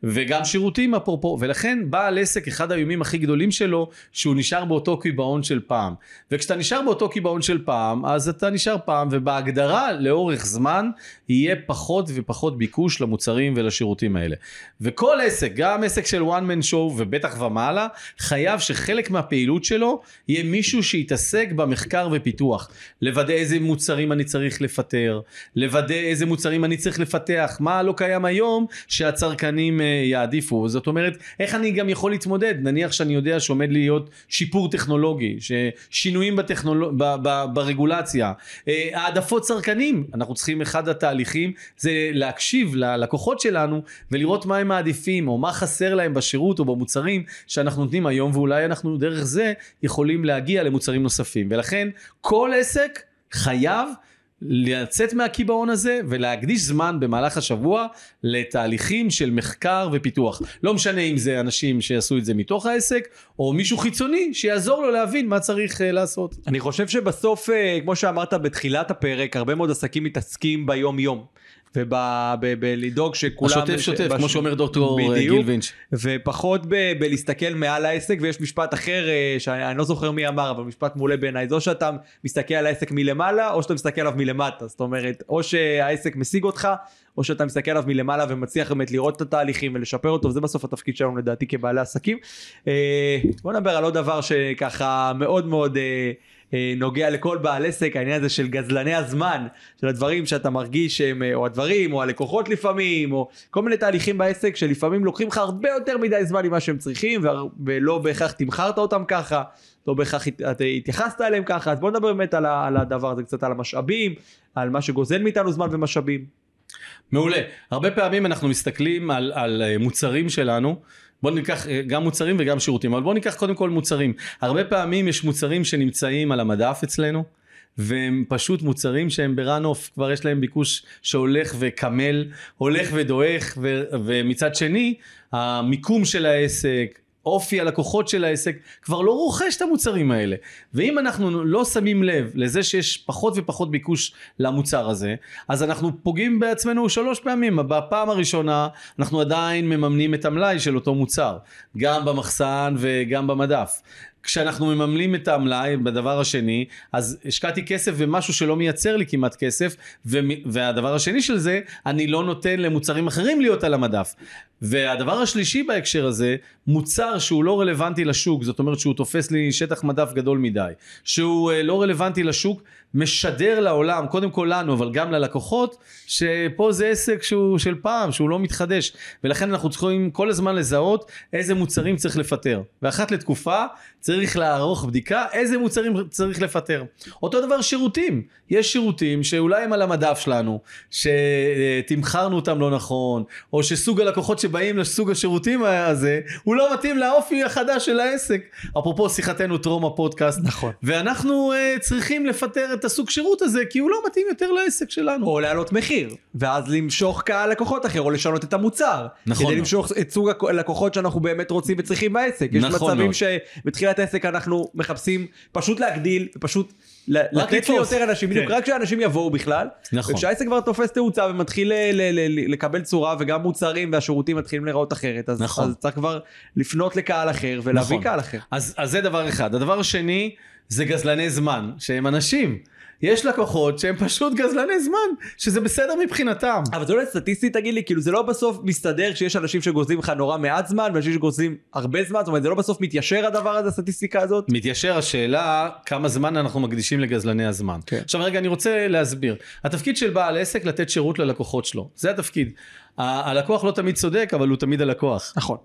וגם שירותים אפרופו, ולכן בעל עסק, אחד האיומים הכי גדולים שלו, שהוא נשאר באותו קיבעון של פעם. וכשאתה נשאר באותו קיבעון של פעם, אז אתה נשאר פעם, ובהגדרה, לאורך זמן, יהיה פחות ופחות ביקוש למוצרים ולשירותים האלה. וכל עסק, גם עסק של one man show, ובטח ומעלה, חייב שחלק מהפעילות שלו, יהיה מישהו שיתעסק במחקר ופיתוח. לוודא איזה מוצרים אני צריך לפטר, לוודא איזה מוצרים אני צריך לפתח, מה לא קיים היום שהצרכנים אה, יעדיפו. זאת אומרת, איך אני גם יכול להתמודד? נניח שאני יודע שעומד להיות שיפור טכנולוגי, שינויים בטכנולוג... ב... ב... ברגולציה, אה, העדפות צרכנים, אנחנו צריכים, אחד התהליכים זה להקשיב ללקוחות שלנו ולראות מה הם מעדיפים או מה חסר להם בשירות או במוצרים שאנחנו נותנים היום ואולי אנחנו דרך זה יכולים להגיע למוצרים נוספים ולכן כל עסק חייב לצאת מהקיבעון הזה ולהקדיש זמן במהלך השבוע לתהליכים של מחקר ופיתוח. לא משנה אם זה אנשים שיעשו את זה מתוך העסק, או מישהו חיצוני שיעזור לו להבין מה צריך uh, לעשות. אני חושב שבסוף, uh, כמו שאמרת בתחילת הפרק, הרבה מאוד עסקים מתעסקים ביום יום. ובלדאוג שכולם... השוטף שוטף, כמו שאומר דוקטור אה, גיל וינץ'. ופחות ב- בלהסתכל מעל העסק, ויש משפט אחר אה, שאני לא זוכר מי אמר, אבל משפט מעולה בעיניי, זו שאתה מסתכל על העסק מלמעלה, או שאתה מסתכל עליו מלמטה. זאת אומרת, או שהעסק משיג אותך, או שאתה מסתכל עליו מלמעלה ומצליח באמת לראות את התהליכים ולשפר אותו, וזה בסוף התפקיד שלנו לדעתי כבעלי עסקים. אה, בוא נדבר על עוד דבר שככה מאוד מאוד... אה, נוגע לכל בעל עסק, העניין הזה של גזלני הזמן, של הדברים שאתה מרגיש שהם, אה, או הדברים, או הלקוחות לפעמים, או כל מיני תהליכים בעסק שלפעמים לוקחים לך הרבה יותר מדי זמן ממה שהם צריכים, ולא בהכרח תמכרת אותם ככה, לא בהכרח התייחסת אליהם ככה, אז בוא נדבר באמת על, על הדבר הזה, קצת על המשאבים, על מה שגוזל מאיתנו זמן ומשאבים. מעולה. הרבה פעמים אנחנו מסתכלים על, על אה, מוצרים שלנו, בוא ניקח אה, גם מוצרים וגם שירותים, אבל בוא ניקח קודם כל מוצרים. הרבה פעמים יש מוצרים שנמצאים על המדף אצלנו, והם פשוט מוצרים שהם בראנוף, כבר יש להם ביקוש שהולך וקמל, הולך ודועך, ו- ומצד שני, המיקום של העסק, אופי הלקוחות של העסק כבר לא רוכש את המוצרים האלה. ואם אנחנו לא שמים לב לזה שיש פחות ופחות ביקוש למוצר הזה, אז אנחנו פוגעים בעצמנו שלוש פעמים. בפעם הראשונה אנחנו עדיין מממנים את המלאי של אותו מוצר, גם במחסן וגם במדף. כשאנחנו מממנים את המלאי בדבר השני, אז השקעתי כסף במשהו שלא מייצר לי כמעט כסף, והדבר השני של זה, אני לא נותן למוצרים אחרים להיות על המדף. והדבר השלישי בהקשר הזה, מוצר שהוא לא רלוונטי לשוק, זאת אומרת שהוא תופס לי שטח מדף גדול מדי, שהוא אה, לא רלוונטי לשוק, משדר לעולם, קודם כל לנו, אבל גם ללקוחות, שפה זה עסק שהוא של פעם, שהוא לא מתחדש. ולכן אנחנו צריכים כל הזמן לזהות איזה מוצרים צריך לפטר. ואחת לתקופה צריך לערוך בדיקה איזה מוצרים צריך לפטר. אותו דבר שירותים. יש שירותים שאולי הם על המדף שלנו, שתמכרנו אותם לא נכון, או שסוג הלקוחות שבאים לסוג השירותים הזה, הוא לא מתאים לאופי החדש של העסק. אפרופו שיחתנו טרום הפודקאסט. נכון. ואנחנו uh, צריכים לפטר את הסוג שירות הזה, כי הוא לא מתאים יותר לעסק שלנו. או להעלות מחיר, ואז למשוך קהל לקוחות אחר, או לשנות את המוצר. נכון. כדי למשוך את סוג הלקוחות שאנחנו באמת רוצים וצריכים בעסק. יש נכון מצבים מאוד. שבתחילת העסק אנחנו מחפשים פשוט להגדיל, ופשוט ל- לתת. ליותר אנשים, בדיוק, כן. רק כשאנשים יבואו בכלל. נכון. וכשהעסק כבר תופס תאוצה ומתחיל לקבל צורה, וגם מוצרים והשירותים מתחילים להיראות אחרת, אז, נכון. אז צריך כבר לפנות לקהל אחר ולהביא נכון. קהל אחר. אז, אז זה דבר אחד. הדבר השני, זה גזלני זמן, שהם אנשים. יש לקוחות שהם פשוט גזלני זמן, שזה בסדר מבחינתם. אבל זה לא סטטיסטי תגיד לי, כאילו זה לא בסוף מסתדר שיש אנשים שגוזלים לך נורא מעט זמן ואנשים שגוזלים הרבה זמן, זאת אומרת זה לא בסוף מתיישר הדבר הזה, הסטטיסטיקה הזאת? מתיישר השאלה כמה זמן אנחנו מקדישים לגזלני הזמן. כן. עכשיו רגע אני רוצה להסביר. התפקיד של בעל עסק לתת שירות ללקוחות שלו, זה התפקיד. ה- הלקוח לא תמיד צודק אבל הוא תמיד הלקוח. נכון.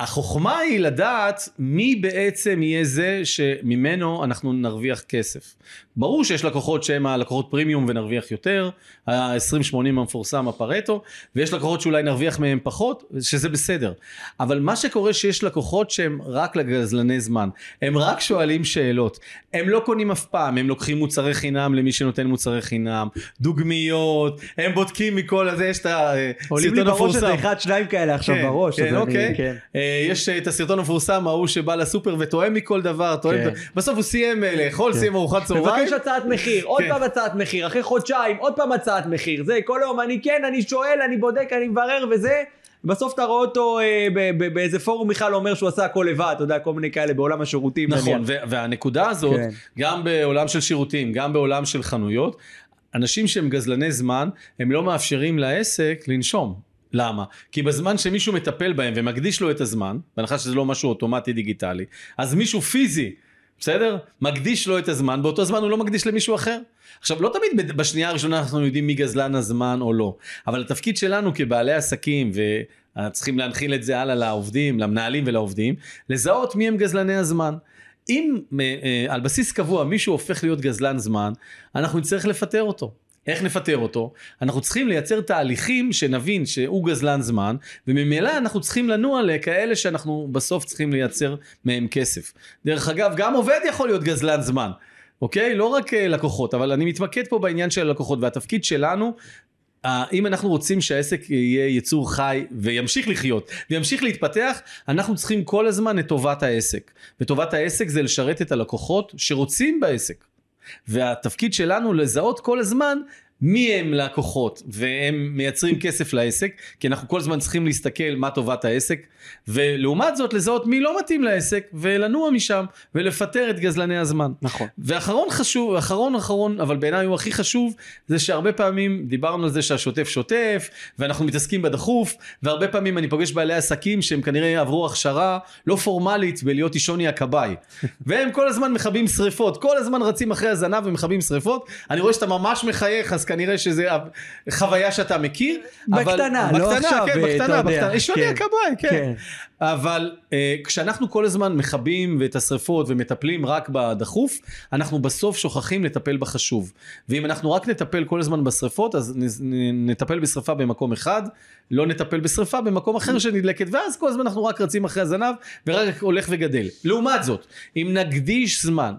החוכמה היא לדעת מי בעצם יהיה זה שממנו אנחנו נרוויח כסף. ברור שיש לקוחות שהם הלקוחות פרימיום ונרוויח יותר, ה-20-80 המפורסם הפרטו, ויש לקוחות שאולי נרוויח מהם פחות, שזה בסדר. אבל מה שקורה שיש לקוחות שהם רק לגזלני זמן, הם רק שואלים שאלות, הם לא קונים אף פעם, הם לוקחים מוצרי חינם למי שנותן מוצרי חינם, דוגמיות, הם בודקים מכל הזה, יש את עולים לי הסרטון בראש איזה. אחד שניים כאלה עכשיו כן, בראש. כן, אז אני- אוקיי. כן. אה, יש אה, את הסרטון המפורסם ההוא שבא לסופר וטועם מכל דבר, טועם, כן. בסוף הוא סיים אה, לאכול, סיים ארוחת צהריים. מבקש הצעת מחיר, עוד כן. פעם הצעת מחיר, אחרי חודשיים עוד פעם הצעת מחיר, זה כל היום אני כן, אני שואל, אני בודק, אני מברר וזה, בסוף אתה רואה אותו אה, באיזה פורום בכלל אומר שהוא עשה הכל לבד, אתה יודע, כל מיני כאלה בעולם השירותים. נכון, נניח. והנקודה הזאת, כן. גם בעולם של שירותים, גם בעולם של חנויות, אנשים שהם גזלני זמן, הם לא מאפשרים לעסק לנשום. למה? כי בזמן שמישהו מטפל בהם ומקדיש לו את הזמן, בהנחה שזה לא משהו אוטומטי דיגיטלי, אז מישהו פיזי, בסדר? מקדיש לו את הזמן, באותו זמן הוא לא מקדיש למישהו אחר. עכשיו, לא תמיד בשנייה הראשונה אנחנו יודעים מי גזלן הזמן או לא, אבל התפקיד שלנו כבעלי עסקים, וצריכים להנחיל את זה הלאה לעובדים, למנהלים ולעובדים, לזהות מי הם גזלני הזמן. אם אה, על בסיס קבוע מישהו הופך להיות גזלן זמן, אנחנו נצטרך לפטר אותו. איך נפטר אותו? אנחנו צריכים לייצר תהליכים שנבין שהוא גזלן זמן, וממילא אנחנו צריכים לנוע לכאלה שאנחנו בסוף צריכים לייצר מהם כסף. דרך אגב, גם עובד יכול להיות גזלן זמן, אוקיי? לא רק אה, לקוחות, אבל אני מתמקד פה בעניין של הלקוחות, והתפקיד שלנו אם אנחנו רוצים שהעסק יהיה יצור חי וימשיך לחיות וימשיך להתפתח, אנחנו צריכים כל הזמן את טובת העסק. וטובת העסק זה לשרת את הלקוחות שרוצים בעסק. והתפקיד שלנו לזהות כל הזמן מי הם לקוחות והם מייצרים כסף לעסק כי אנחנו כל הזמן צריכים להסתכל מה טובת העסק ולעומת זאת לזהות מי לא מתאים לעסק ולנוע משם ולפטר את גזלני הזמן. נכון. ואחרון חשוב, אחרון אחרון, אבל בעיניי הוא הכי חשוב, זה שהרבה פעמים דיברנו על זה שהשוטף שוטף, ואנחנו מתעסקים בדחוף, והרבה פעמים אני פוגש בעלי עסקים שהם כנראה עברו הכשרה לא פורמלית בלהיות אישוני הכבאי. והם כל הזמן מכבים שריפות, כל הזמן רצים אחרי הזנב ומכבים שריפות. אני רואה שאתה ממש מחייך, אז כנראה שזה חוויה שאתה מכיר. אבל- בקטנה, לא עכשיו, כן, אתה בקטנה, יודע. בקטנה. אישוני כן. הכבאי, כן. כן. אבל uh, כשאנחנו כל הזמן מכבים את השריפות ומטפלים רק בדחוף, אנחנו בסוף שוכחים לטפל בחשוב. ואם אנחנו רק נטפל כל הזמן בשריפות, אז נ- נ- נטפל בשריפה במקום אחד, לא נטפל בשריפה במקום אחר שנדלקת, ואז כל הזמן אנחנו רק רצים אחרי הזנב, ורק הולך וגדל. לעומת זאת, אם נקדיש זמן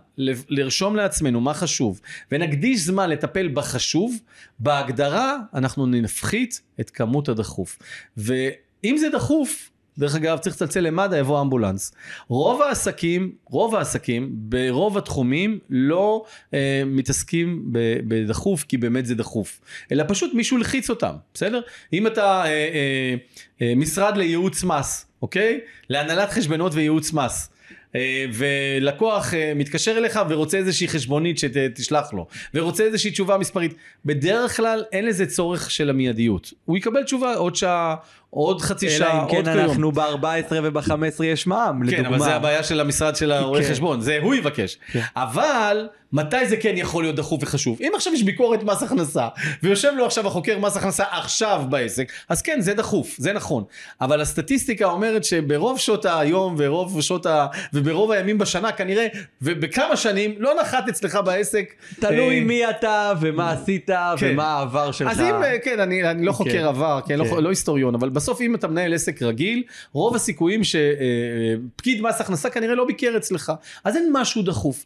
לרשום לעצמנו מה חשוב, ונקדיש זמן לטפל בחשוב, בהגדרה אנחנו נפחית את כמות הדחוף. ואם זה דחוף, דרך אגב, צריך לצלצל למד"א, יבוא אמבולנס. רוב העסקים, רוב העסקים, ברוב התחומים, לא אה, מתעסקים בדחוף, כי באמת זה דחוף. אלא פשוט מישהו לחיץ אותם, בסדר? אם אתה אה, אה, אה, משרד לייעוץ מס, אוקיי? להנהלת חשבונות וייעוץ מס. אה, ולקוח אה, מתקשר אליך ורוצה איזושהי חשבונית שתשלח לו, ורוצה איזושהי תשובה מספרית. בדרך כלל אין לזה צורך של המיידיות. הוא יקבל תשובה עוד שעה, עוד חצי אלא שעה, אם כן עוד כיום. אנחנו ב-14 וב-15 יש מע"מ, לדוגמה. כן, אבל זה הבעיה של המשרד של הרואי כן. חשבון, זה הוא יבקש. כן. אבל מתי זה כן יכול להיות דחוף וחשוב? אם עכשיו יש ביקורת מס הכנסה, ויושב לו עכשיו החוקר מס הכנסה עכשיו בעסק, אז כן, זה דחוף, זה נכון. אבל הסטטיסטיקה אומרת שברוב שעות היום ורוב שעות ה... וברוב הימים בשנה כנראה, ובכמה שנים, לא נחת אצלך בעסק. תלוי אה, מי אתה ומה עשית כן. ומה העבר שלך. אז אם, אה, כן, אני, אני לא חוקר כן. עבר, כן, כן. לא, לא היסטוריון, אבל בסוף אם אתה מנהל עסק רגיל, רוב הסיכויים שפקיד מס הכנסה כנראה לא ביקר אצלך, אז אין משהו דחוף.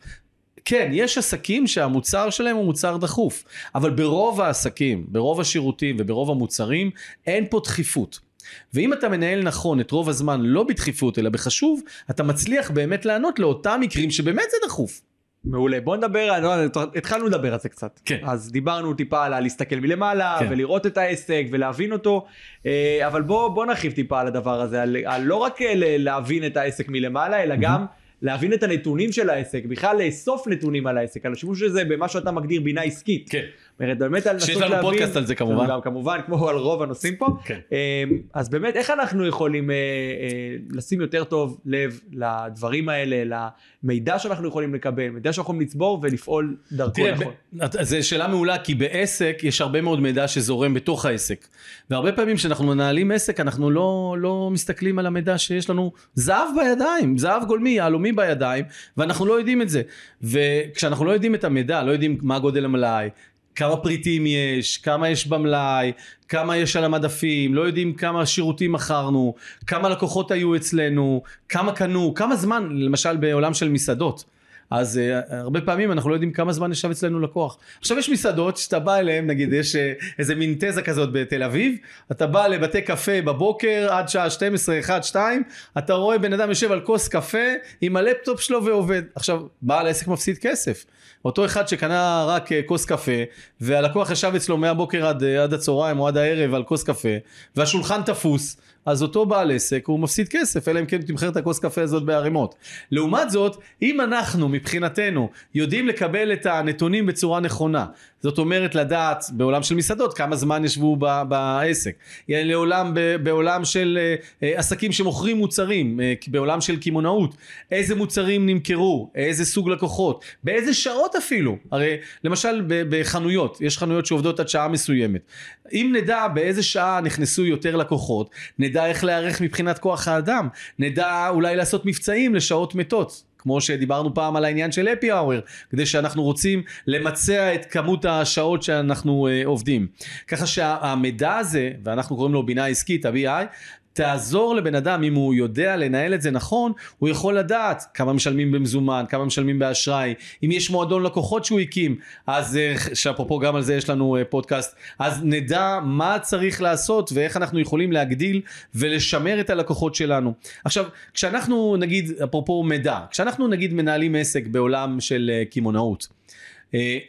כן, יש עסקים שהמוצר שלהם הוא מוצר דחוף, אבל ברוב העסקים, ברוב השירותים וברוב המוצרים, אין פה דחיפות. ואם אתה מנהל נכון את רוב הזמן לא בדחיפות אלא בחשוב, אתה מצליח באמת לענות לאותם מקרים שבאמת זה דחוף. מעולה בוא נדבר על- לא, התחלנו לדבר על זה קצת כן. אז דיברנו טיפה על להסתכל מלמעלה כן. ולראות את העסק ולהבין אותו אה, אבל בוא בוא נרחיב טיפה על הדבר הזה על, על לא רק אה, להבין את העסק מלמעלה אלא גם להבין את הנתונים של העסק, בכלל לאסוף נתונים על העסק, על השימוש של זה במה שאתה מגדיר בינה עסקית. כן. אומרת, באמת על שיש לנסות לנו להבין, פודקאסט על זה, כמובן. גם כמובן, כמו על רוב הנושאים פה. כן. אמ, אז באמת, איך אנחנו יכולים אה, אה, לשים יותר טוב לב לדברים האלה, למידע שאנחנו יכולים לקבל, מידע שאנחנו יכולים לצבור ולפעול דרכו תראה, נכון. ב- זו שאלה מעולה, כי בעסק יש הרבה מאוד מידע שזורם בתוך העסק. והרבה פעמים כשאנחנו מנהלים עסק, אנחנו לא, לא מסתכלים על המידע שיש לנו זהב בידיים, זהב גולמי, יהלומי בידיים, ואנחנו לא יודעים את זה. וכשאנחנו לא יודעים את המידע, לא יודעים מה גודל המלאי, כמה פריטים יש, כמה יש במלאי, כמה יש על המדפים, לא יודעים כמה שירותים מכרנו, כמה לקוחות היו אצלנו, כמה קנו, כמה זמן, למשל בעולם של מסעדות. אז uh, הרבה פעמים אנחנו לא יודעים כמה זמן ישב אצלנו לקוח. עכשיו יש מסעדות שאתה בא אליהם, נגיד יש uh, איזה מין תזה כזאת בתל אביב, אתה בא לבתי קפה בבוקר עד שעה 12, 1, 2, אתה רואה בן אדם יושב על כוס קפה עם הלפטופ שלו ועובד. עכשיו, בעל העסק מפסיד כסף. אותו אחד שקנה רק uh, כוס קפה, והלקוח ישב אצלו מהבוקר עד, uh, עד הצהריים או עד הערב על כוס קפה, והשולחן תפוס, אז אותו בעל עסק הוא מפסיד כסף, אלא אם כן תמחר את הכוס קפה הזאת בערימות. לעומת זאת, אם אנחנו מבחינתנו יודעים לקבל את הנתונים בצורה נכונה, זאת אומרת לדעת בעולם של מסעדות כמה זמן ישבו ב- בעסק, לעולם, ב- בעולם של אה, אה, עסקים שמוכרים מוצרים, אה, בעולם של קמעונאות, איזה מוצרים נמכרו, איזה סוג לקוחות, באיזה שעות אפילו, הרי למשל ב- בחנויות, יש חנויות שעובדות עד שעה מסוימת, אם נדע באיזה שעה נכנסו יותר לקוחות, נדע איך להיערך מבחינת כוח האדם, נדע אולי לעשות מבצעים לשעות מתות. כמו שדיברנו פעם על העניין של אפי האוור, כדי שאנחנו רוצים למצע את כמות השעות שאנחנו uh, עובדים. ככה שהמידע הזה, ואנחנו קוראים לו בינה עסקית, ה-BI, תעזור לבן אדם, אם הוא יודע לנהל את זה נכון, הוא יכול לדעת כמה משלמים במזומן, כמה משלמים באשראי, אם יש מועדון לקוחות שהוא הקים, אז אה, שאפרופו גם על זה יש לנו אה, פודקאסט, אז נדע מה צריך לעשות ואיך אנחנו יכולים להגדיל ולשמר את הלקוחות שלנו. עכשיו, כשאנחנו נגיד, אפרופו מידע, כשאנחנו נגיד מנהלים עסק בעולם של אה, קמעונאות, Uh,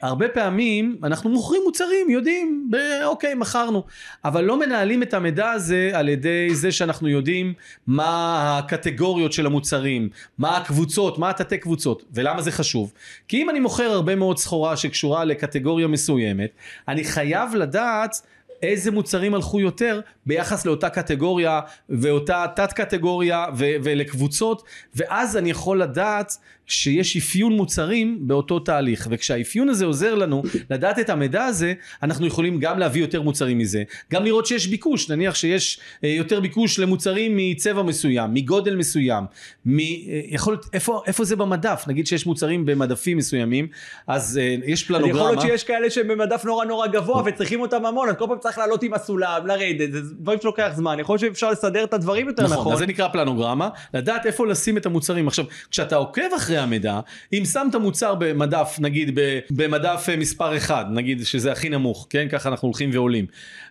הרבה פעמים אנחנו מוכרים מוצרים, יודעים, אוקיי, מכרנו, אבל לא מנהלים את המידע הזה על ידי זה שאנחנו יודעים מה הקטגוריות של המוצרים, מה הקבוצות, מה התתי קבוצות, ולמה זה חשוב? כי אם אני מוכר הרבה מאוד סחורה שקשורה לקטגוריה מסוימת, אני חייב לדעת איזה מוצרים הלכו יותר ביחס לאותה קטגוריה ואותה תת קטגוריה ולקבוצות ואז אני יכול לדעת שיש אפיון מוצרים באותו תהליך. וכשהאפיון הזה עוזר לנו לדעת את המידע הזה אנחנו יכולים גם להביא יותר מוצרים מזה. גם לראות שיש ביקוש. נניח שיש אה, יותר ביקוש למוצרים מצבע מסוים מגודל מסוים מ- אה, יכול להיות איפה, איפה זה במדף? נגיד שיש מוצרים במדפים מסוימים אז אה, יש פלנוגרמה יכול להיות שיש כאלה שהם במדף נורא נורא גבוה וצריכים אותם המון, אז כל פעם צריך לעלות עם הסולם, לרדת, זה דברים שלוקח זמן, יכול להיות שאפשר לסדר את הדברים יותר נכון, נכון. אז זה נקרא פלנוגרמה, לדעת איפה לשים את המוצרים. עכשיו, כשאתה עוקב אחרי המידע, אם שמת מוצר במדף, נגיד במדף אה, מספר 1, נגיד שזה הכי נמוך, כן? ככה אנחנו הולכים ועולים,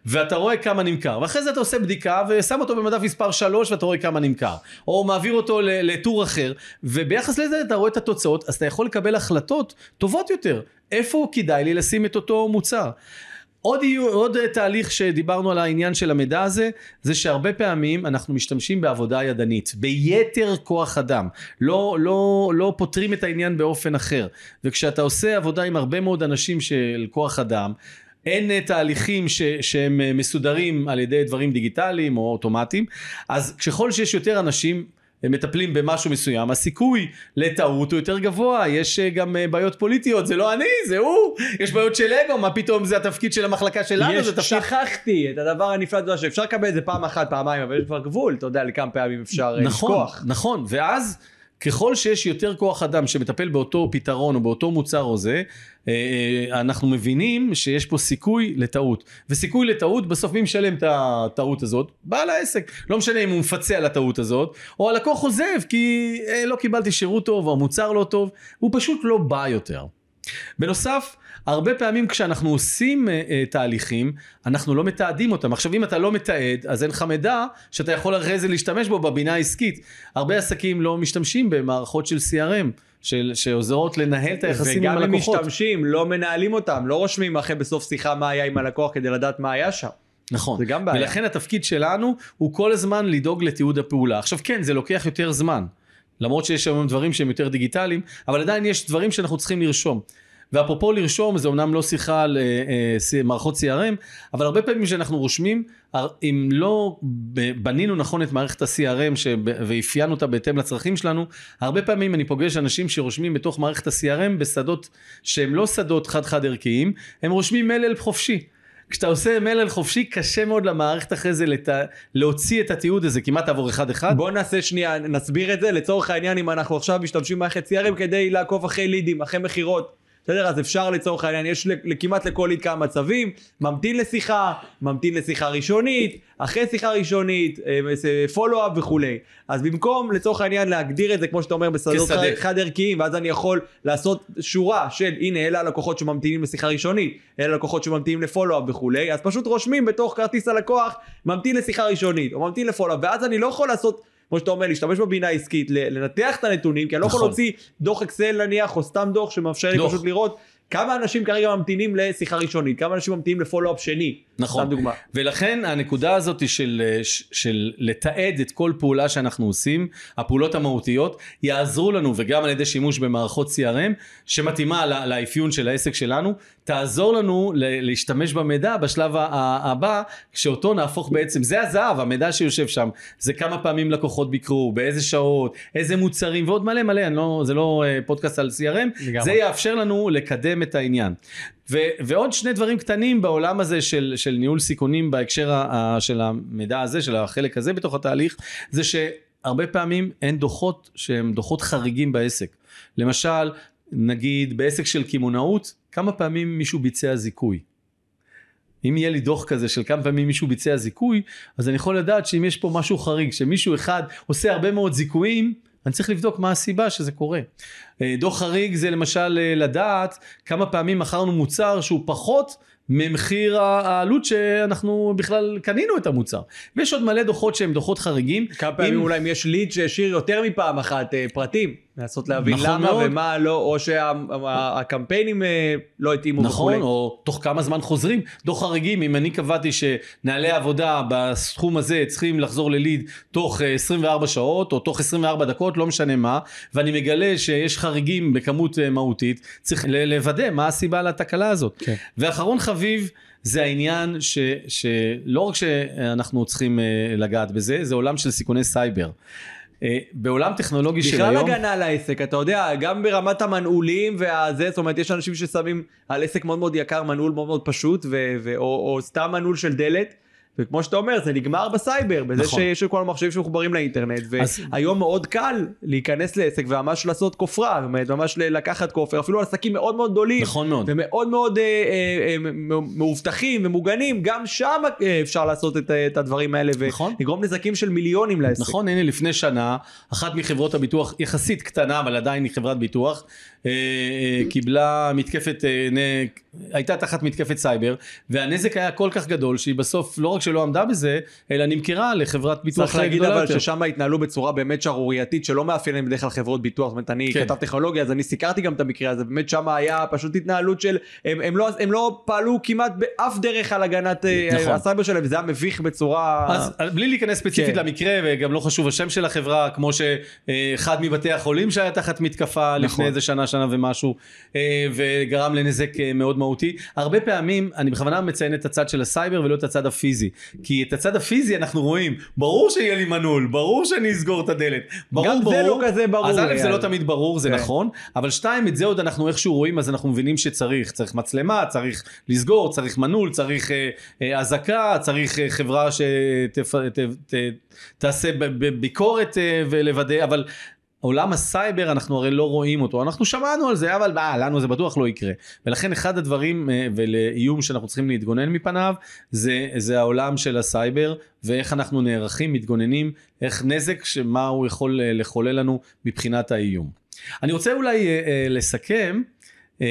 ואתה רואה כמה נמכר, ואחרי זה אתה עושה בדיקה ושם אותו במדף מספר 3 ואתה רואה כמה נמכר, או מעביר אותו לטור אחר, וביחס לזה אתה רואה את התוצאות, אז אתה יכול לקבל החלטות טובות יותר. איפה כדאי לי לשים את אותו מוצר? עוד, יהיו, עוד אה, תהליך שדיברנו על העניין של המידע הזה, זה שהרבה פעמים אנחנו משתמשים בעבודה ידנית, ביתר כוח אדם, לא, לא, לא פותרים את העניין באופן אחר. וכשאתה עושה עבודה עם הרבה מאוד אנשים של כוח אדם, אין אה, תהליכים ש, שהם אה, מסודרים על ידי דברים דיגיטליים או אוטומטיים, אז ככל שיש יותר אנשים מטפלים במשהו מסוים, הסיכוי לטעות הוא יותר גבוה, יש אה, גם אה, בעיות פוליטיות, זה לא אני, זה הוא, יש בעיות של אגו, מה פתאום זה התפקיד של המחלקה שלנו, יש, זה תפקיד... שכחתי את הדבר הנפלא הזה שאפשר לקבל את זה פעם אחת, פעמיים, אבל יש כבר גבול, אתה יודע לכמה פעמים אפשר אה, נכון, לשכוח. נכון, ואז ככל שיש יותר כוח אדם שמטפל באותו פתרון או באותו מוצר או זה, אה, אה, אנחנו מבינים שיש פה סיכוי לטעות. וסיכוי לטעות, בסוף מי משלם את הטעות הזאת? בעל העסק. לא משנה אם הוא מפצה על הטעות הזאת, או הלקוח עוזב כי אה, לא קיבלתי שירות טוב או המוצר לא טוב, הוא פשוט לא בא יותר. בנוסף, הרבה פעמים כשאנחנו עושים uh, תהליכים, אנחנו לא מתעדים אותם. עכשיו אם אתה לא מתעד, אז אין לך מידע שאתה יכול אחרי זה להשתמש בו בבינה העסקית. הרבה עסקים לא משתמשים במערכות של CRM. של, שעוזרות לנהל את היחסים עם וגם אם הלקוחות. משתמשים, לא מנהלים אותם, לא רושמים אחרי בסוף שיחה מה היה עם הלקוח כדי לדעת מה היה שם. נכון. זה גם בעיה. ולכן התפקיד שלנו הוא כל הזמן לדאוג לתיעוד הפעולה. עכשיו כן, זה לוקח יותר זמן. למרות שיש היום דברים שהם יותר דיגיטליים, אבל עדיין יש דברים שאנחנו צריכים לרשום. ואפרופו לרשום, זה אומנם לא שיחה על אה, אה, מערכות CRM, אבל הרבה פעמים שאנחנו רושמים, אם לא בנינו נכון את מערכת ה-CRM ואפיינו אותה בהתאם לצרכים שלנו, הרבה פעמים אני פוגש אנשים שרושמים בתוך מערכת ה-CRM בשדות שהם לא שדות חד-חד ערכיים, הם רושמים מלל חופשי. כשאתה עושה מלל חופשי קשה מאוד למערכת אחרי זה לת... להוציא את התיעוד הזה כמעט עבור אחד אחד. בוא נעשה שנייה נסביר את זה לצורך העניין אם אנחנו עכשיו משתמשים במערכת CRM כדי לעקוב אחרי לידים אחרי מכירות בסדר? אז אפשר לצורך העניין, יש כמעט לכל ליד כמה מצבים, ממתין לשיחה, ממתין לשיחה ראשונית, אחרי שיחה ראשונית, פולו-אפ אה, וכולי. אז במקום לצורך העניין להגדיר את זה כמו שאתה אומר בשדות חד ערכיים, ואז אני יכול לעשות שורה של הנה אלה הלקוחות שממתינים לשיחה ראשונית, אלה הלקוחות שממתינים לפולו-אפ וכולי, אז פשוט רושמים בתוך כרטיס הלקוח, ממתין לשיחה ראשונית, או ממתין לפולו-אפ, ואז אני לא יכול לעשות כמו שאתה אומר, להשתמש בבינה עסקית, לנתח את הנתונים, כי אני לא יכול נכון. להוציא דוח אקסל נניח, או סתם דוח שמאפשר לי פשוט לראות כמה אנשים כרגע ממתינים לשיחה ראשונית, כמה אנשים ממתינים לפולו-אפ שני. נכון. סתם דוגמה. ולכן הנקודה הזאת של, של לתעד את כל פעולה שאנחנו עושים, הפעולות המהותיות, יעזרו לנו, וגם על ידי שימוש במערכות CRM, שמתאימה לאפיון של העסק שלנו, תעזור לנו להשתמש במידע בשלב הבא, כשאותו נהפוך בעצם, זה הזהב, המידע שיושב שם, זה כמה פעמים לקוחות ביקרו, באיזה שעות, איזה מוצרים, ועוד מלא מלא, לא, זה לא אה, פודקאסט על CRM, זה יאפשר לנו לקדם את העניין. ו, ועוד שני דברים קטנים בעולם הזה של, של ניהול סיכונים בהקשר ה, של המידע הזה, של החלק הזה בתוך התהליך, זה שהרבה פעמים אין דוחות שהם דוחות חריגים בעסק. למשל, נגיד בעסק של קמעונאות, כמה פעמים מישהו ביצע זיכוי. אם יהיה לי דוח כזה של כמה פעמים מישהו ביצע זיכוי, אז אני יכול לדעת שאם יש פה משהו חריג, שמישהו אחד עושה הרבה מאוד זיכויים, אני צריך לבדוק מה הסיבה שזה קורה. אה, דוח חריג זה למשל אה, לדעת כמה פעמים מכרנו מוצר שהוא פחות ממחיר העלות שאנחנו בכלל קנינו את המוצר. ויש עוד מלא דוחות שהם דוחות חריגים. כמה פעמים אם... אולי אם יש ליד שהשאיר יותר מפעם אחת אה, פרטים. לנסות להבין נכון למה מאוד. ומה לא, או שהקמפיינים אה, לא התאימו נכון, וכולי. נכון, או תוך כמה זמן חוזרים. דוח חריגים, אם אני קבעתי שנהלי עבודה בסכום הזה צריכים לחזור לליד תוך 24 אה, שעות, או תוך 24 דקות, לא משנה מה, ואני מגלה שיש חריגים בכמות אה, מהותית, צריך לוודא מה הסיבה לתקלה הזאת. כן. ואחרון חביב, זה העניין ש, שלא רק שאנחנו צריכים לגעת בזה, זה עולם של סיכוני סייבר. אה, בעולם טכנולוגי של היום... בכלל הגנה על העסק, אתה יודע, גם ברמת המנעולים והזה, זאת אומרת, יש אנשים ששמים על עסק מאוד מאוד יקר מנעול מאוד מאוד פשוט, ו- ו- או, או סתם מנעול של דלת. וכמו שאתה אומר זה נגמר בסייבר בזה נכון. שיש כל המחשבים שמחוברים לאינטרנט והיום אז... מאוד קל להיכנס לעסק וממש לעשות כופרה ממש לקחת כופר אפילו עסקים מאוד מאוד גדולים נכון מאוד ומאוד מאוד אה, אה, אה, מאובטחים ומוגנים גם שם אה, אפשר לעשות את, את הדברים האלה נכון. ולגרום נזקים של מיליונים לעסק. נכון הנה לפני שנה אחת מחברות הביטוח יחסית קטנה אבל עדיין היא חברת ביטוח אה, אה, קיבלה מתקפת, אה, הייתה תחת מתקפת סייבר, והנזק היה כל כך גדול שהיא בסוף לא רק שלא עמדה בזה, אלא נמכרה לחברת ביטוח גדולה יותר. צריך להגיד אבל ששם התנהלו בצורה באמת שערורייתית שלא מאפיינים בדרך כלל חברות ביטוח, זאת אומרת אני כן. כתב טכנולוגיה אז אני סיקרתי גם את המקרה הזה, באמת שם היה פשוט התנהלות של, הם, הם, לא, הם לא פעלו כמעט באף דרך על הגנת נכון. הסייבר שלהם, וזה היה מביך בצורה... אז בלי להיכנס ספציפית כן. למקרה, וגם לא חשוב השם של החברה, כמו שאחד מבתי החולים שהיה תחת מתקפה נכון. לפני איזה שנה שנה ומשהו, אה, וגרם לנזק אה, מאוד מהותי. הרבה פעמים, אני בכוונה מציין את הצד של הסייבר ולא את הצד הפיזי. כי את הצד הפיזי אנחנו רואים, ברור שיהיה לי מנעול, ברור שאני אסגור את הדלת. ברור, גם ברור. זה לא כזה ברור. אז א' זה לא תמיד ברור, זה כן. נכון, אבל שתיים, את זה עוד אנחנו איכשהו רואים, אז אנחנו מבינים שצריך. צריך מצלמה, צריך לסגור, צריך מנעול, צריך אה, אזעקה, צריך חברה שתעשה ביקורת ולוודא, אבל עולם הסייבר אנחנו הרי לא רואים אותו אנחנו שמענו על זה אבל בא, לנו זה בטוח לא יקרה ולכן אחד הדברים אה, ולאיום שאנחנו צריכים להתגונן מפניו זה, זה העולם של הסייבר ואיך אנחנו נערכים מתגוננים איך נזק שמה הוא יכול אה, לחולל לנו מבחינת האיום. אני רוצה אולי אה, אה, לסכם אה,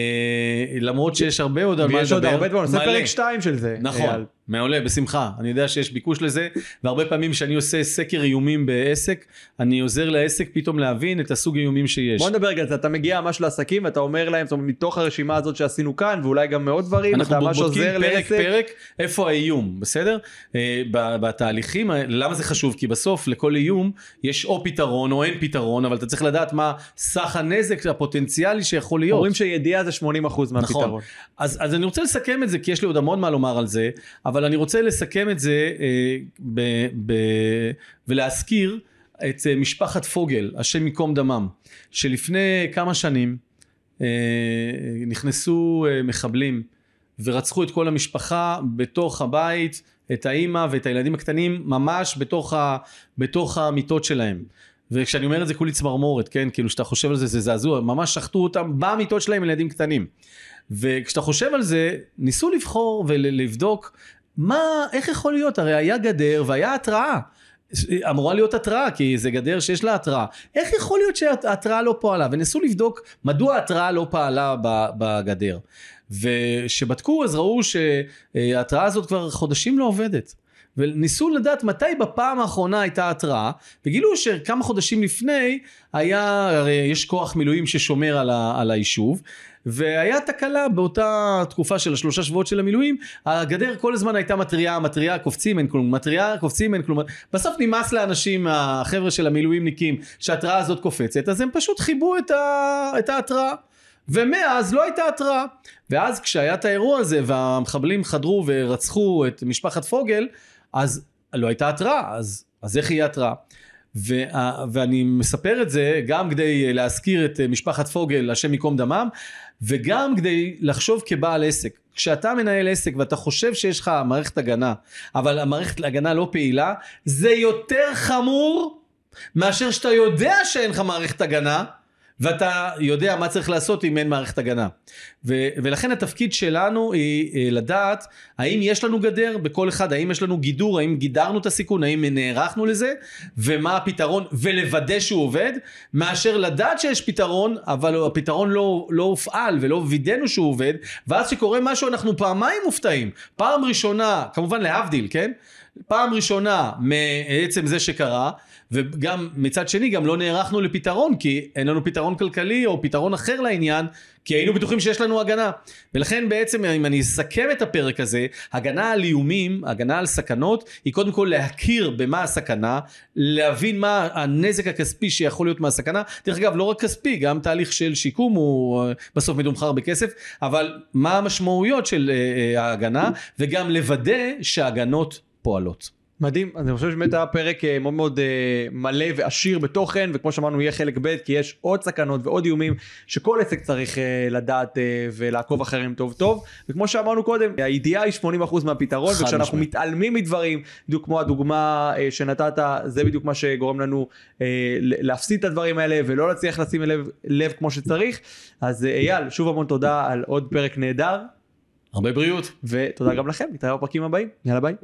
למרות שיש הרבה עוד על מה לדבר. ויש עוד הרבה דברים, זה פרק 2 של זה. נכון. מעולה, בשמחה. אני יודע שיש ביקוש לזה, והרבה פעמים כשאני עושה סקר איומים בעסק, אני עוזר לעסק פתאום להבין את הסוג איומים שיש. בוא נדבר רגע, אז אתה מגיע ממש לעסקים ואתה אומר להם, זאת אומרת, מתוך הרשימה הזאת שעשינו כאן, ואולי גם מעוד דברים, אנחנו אתה ממש בודקים עוזר פרק לעסק. פרק איפה האיום, בסדר? אה, בתהליכים, למה זה חשוב? כי בסוף לכל איום יש או פתרון או אין פתרון, אבל אתה צריך לדעת מה סך הנזק הפוטנציאלי שיכול להיות. אומרים שידיעה זה 80% מהפתרון. נכון. אז, אז אני רוצה לסכם את זה, כי יש לי עוד המון מה לומר על זה, אבל אני רוצה לסכם את זה אה, ב, ב, ולהזכיר את אה, משפחת פוגל, השם ייקום דמם, שלפני כמה שנים אה, נכנסו מחבלים ורצחו את כל המשפחה בתוך הבית, את האימא ואת הילדים הקטנים, ממש בתוך, ה, בתוך המיטות שלהם. וכשאני אומר את זה כולי צמרמורת, כן? כאילו שאתה חושב על זה, זה זעזוע, ממש שחטו אותם במיטות שלהם ילדים קטנים. וכשאתה חושב על זה, ניסו לבחור ולבדוק מה, איך יכול להיות, הרי היה גדר והיה התראה. אמורה להיות התראה, כי זה גדר שיש לה התראה. איך יכול להיות שההתראה לא פעלה? וניסו לבדוק מדוע ההתראה לא פעלה בגדר. וכשבדקו אז ראו שההתראה הזאת כבר חודשים לא עובדת. וניסו לדעת מתי בפעם האחרונה הייתה התראה, וגילו שכמה חודשים לפני היה, הרי יש כוח מילואים ששומר על, ה, על היישוב, והיה תקלה באותה תקופה של השלושה שבועות של המילואים, הגדר כל הזמן הייתה מתריעה, מתריעה, קופצים, אין כלום, מתריעה, קופצים, אין כלום. בסוף נמאס לאנשים, החבר'ה של המילואימניקים, שההתראה הזאת קופצת, אז הם פשוט חיבו את, ה, את ההתראה. ומאז לא הייתה התראה. ואז כשהיה את האירוע הזה והמחבלים חדרו ורצחו את משפחת פוגל, אז לא הייתה התראה, אז, אז איך יהיה התראה? וה, ואני מספר את זה גם כדי להזכיר את משפחת פוגל, השם ייקום דמם, וגם כדי לחשוב כבעל עסק. כשאתה מנהל עסק ואתה חושב שיש לך מערכת הגנה, אבל המערכת הגנה לא פעילה, זה יותר חמור מאשר שאתה יודע שאין לך מערכת הגנה, ואתה יודע מה צריך לעשות אם אין מערכת הגנה. ו- ולכן התפקיד שלנו היא אה, לדעת האם יש לנו גדר בכל אחד, האם יש לנו גידור, האם גידרנו את הסיכון, האם נערכנו לזה, ומה הפתרון, ולוודא שהוא עובד, מאשר לדעת שיש פתרון, אבל הפתרון לא, לא הופעל ולא וידאנו שהוא עובד, ואז שקורה משהו אנחנו פעמיים מופתעים. פעם ראשונה, כמובן להבדיל, כן? פעם ראשונה מעצם זה שקרה, וגם מצד שני גם לא נערכנו לפתרון כי אין לנו פתרון כלכלי או פתרון אחר לעניין כי היינו בטוחים שיש לנו הגנה ולכן בעצם אם אני אסכם את הפרק הזה הגנה על איומים הגנה על סכנות היא קודם כל להכיר במה הסכנה להבין מה הנזק הכספי שיכול להיות מהסכנה דרך אגב לא רק כספי גם תהליך של שיקום הוא בסוף מתומחר בכסף אבל מה המשמעויות של ההגנה וגם לוודא שההגנות פועלות. מדהים, אני חושב שבאמת היה פרק אה, מאוד מאוד אה, מלא ועשיר בתוכן, וכמו שאמרנו יהיה חלק ב', כי יש עוד סכנות ועוד איומים שכל עסק צריך אה, לדעת ולעקוב אחריהם טוב טוב, וכמו שאמרנו קודם, הידיעה היא 80% מהפתרון, וכשאנחנו משמע. מתעלמים מדברים, בדיוק כמו הדוגמה שנתת, זה בדיוק מה שגורם לנו להפסיד את הדברים האלה ולא להצליח לשים לב, לב כמו שצריך, אז אייל, שוב המון תודה על עוד פרק נהדר. הרבה בריאות. ותודה גם לכם, נתראה בפרקים הבאים, יאללה ביי.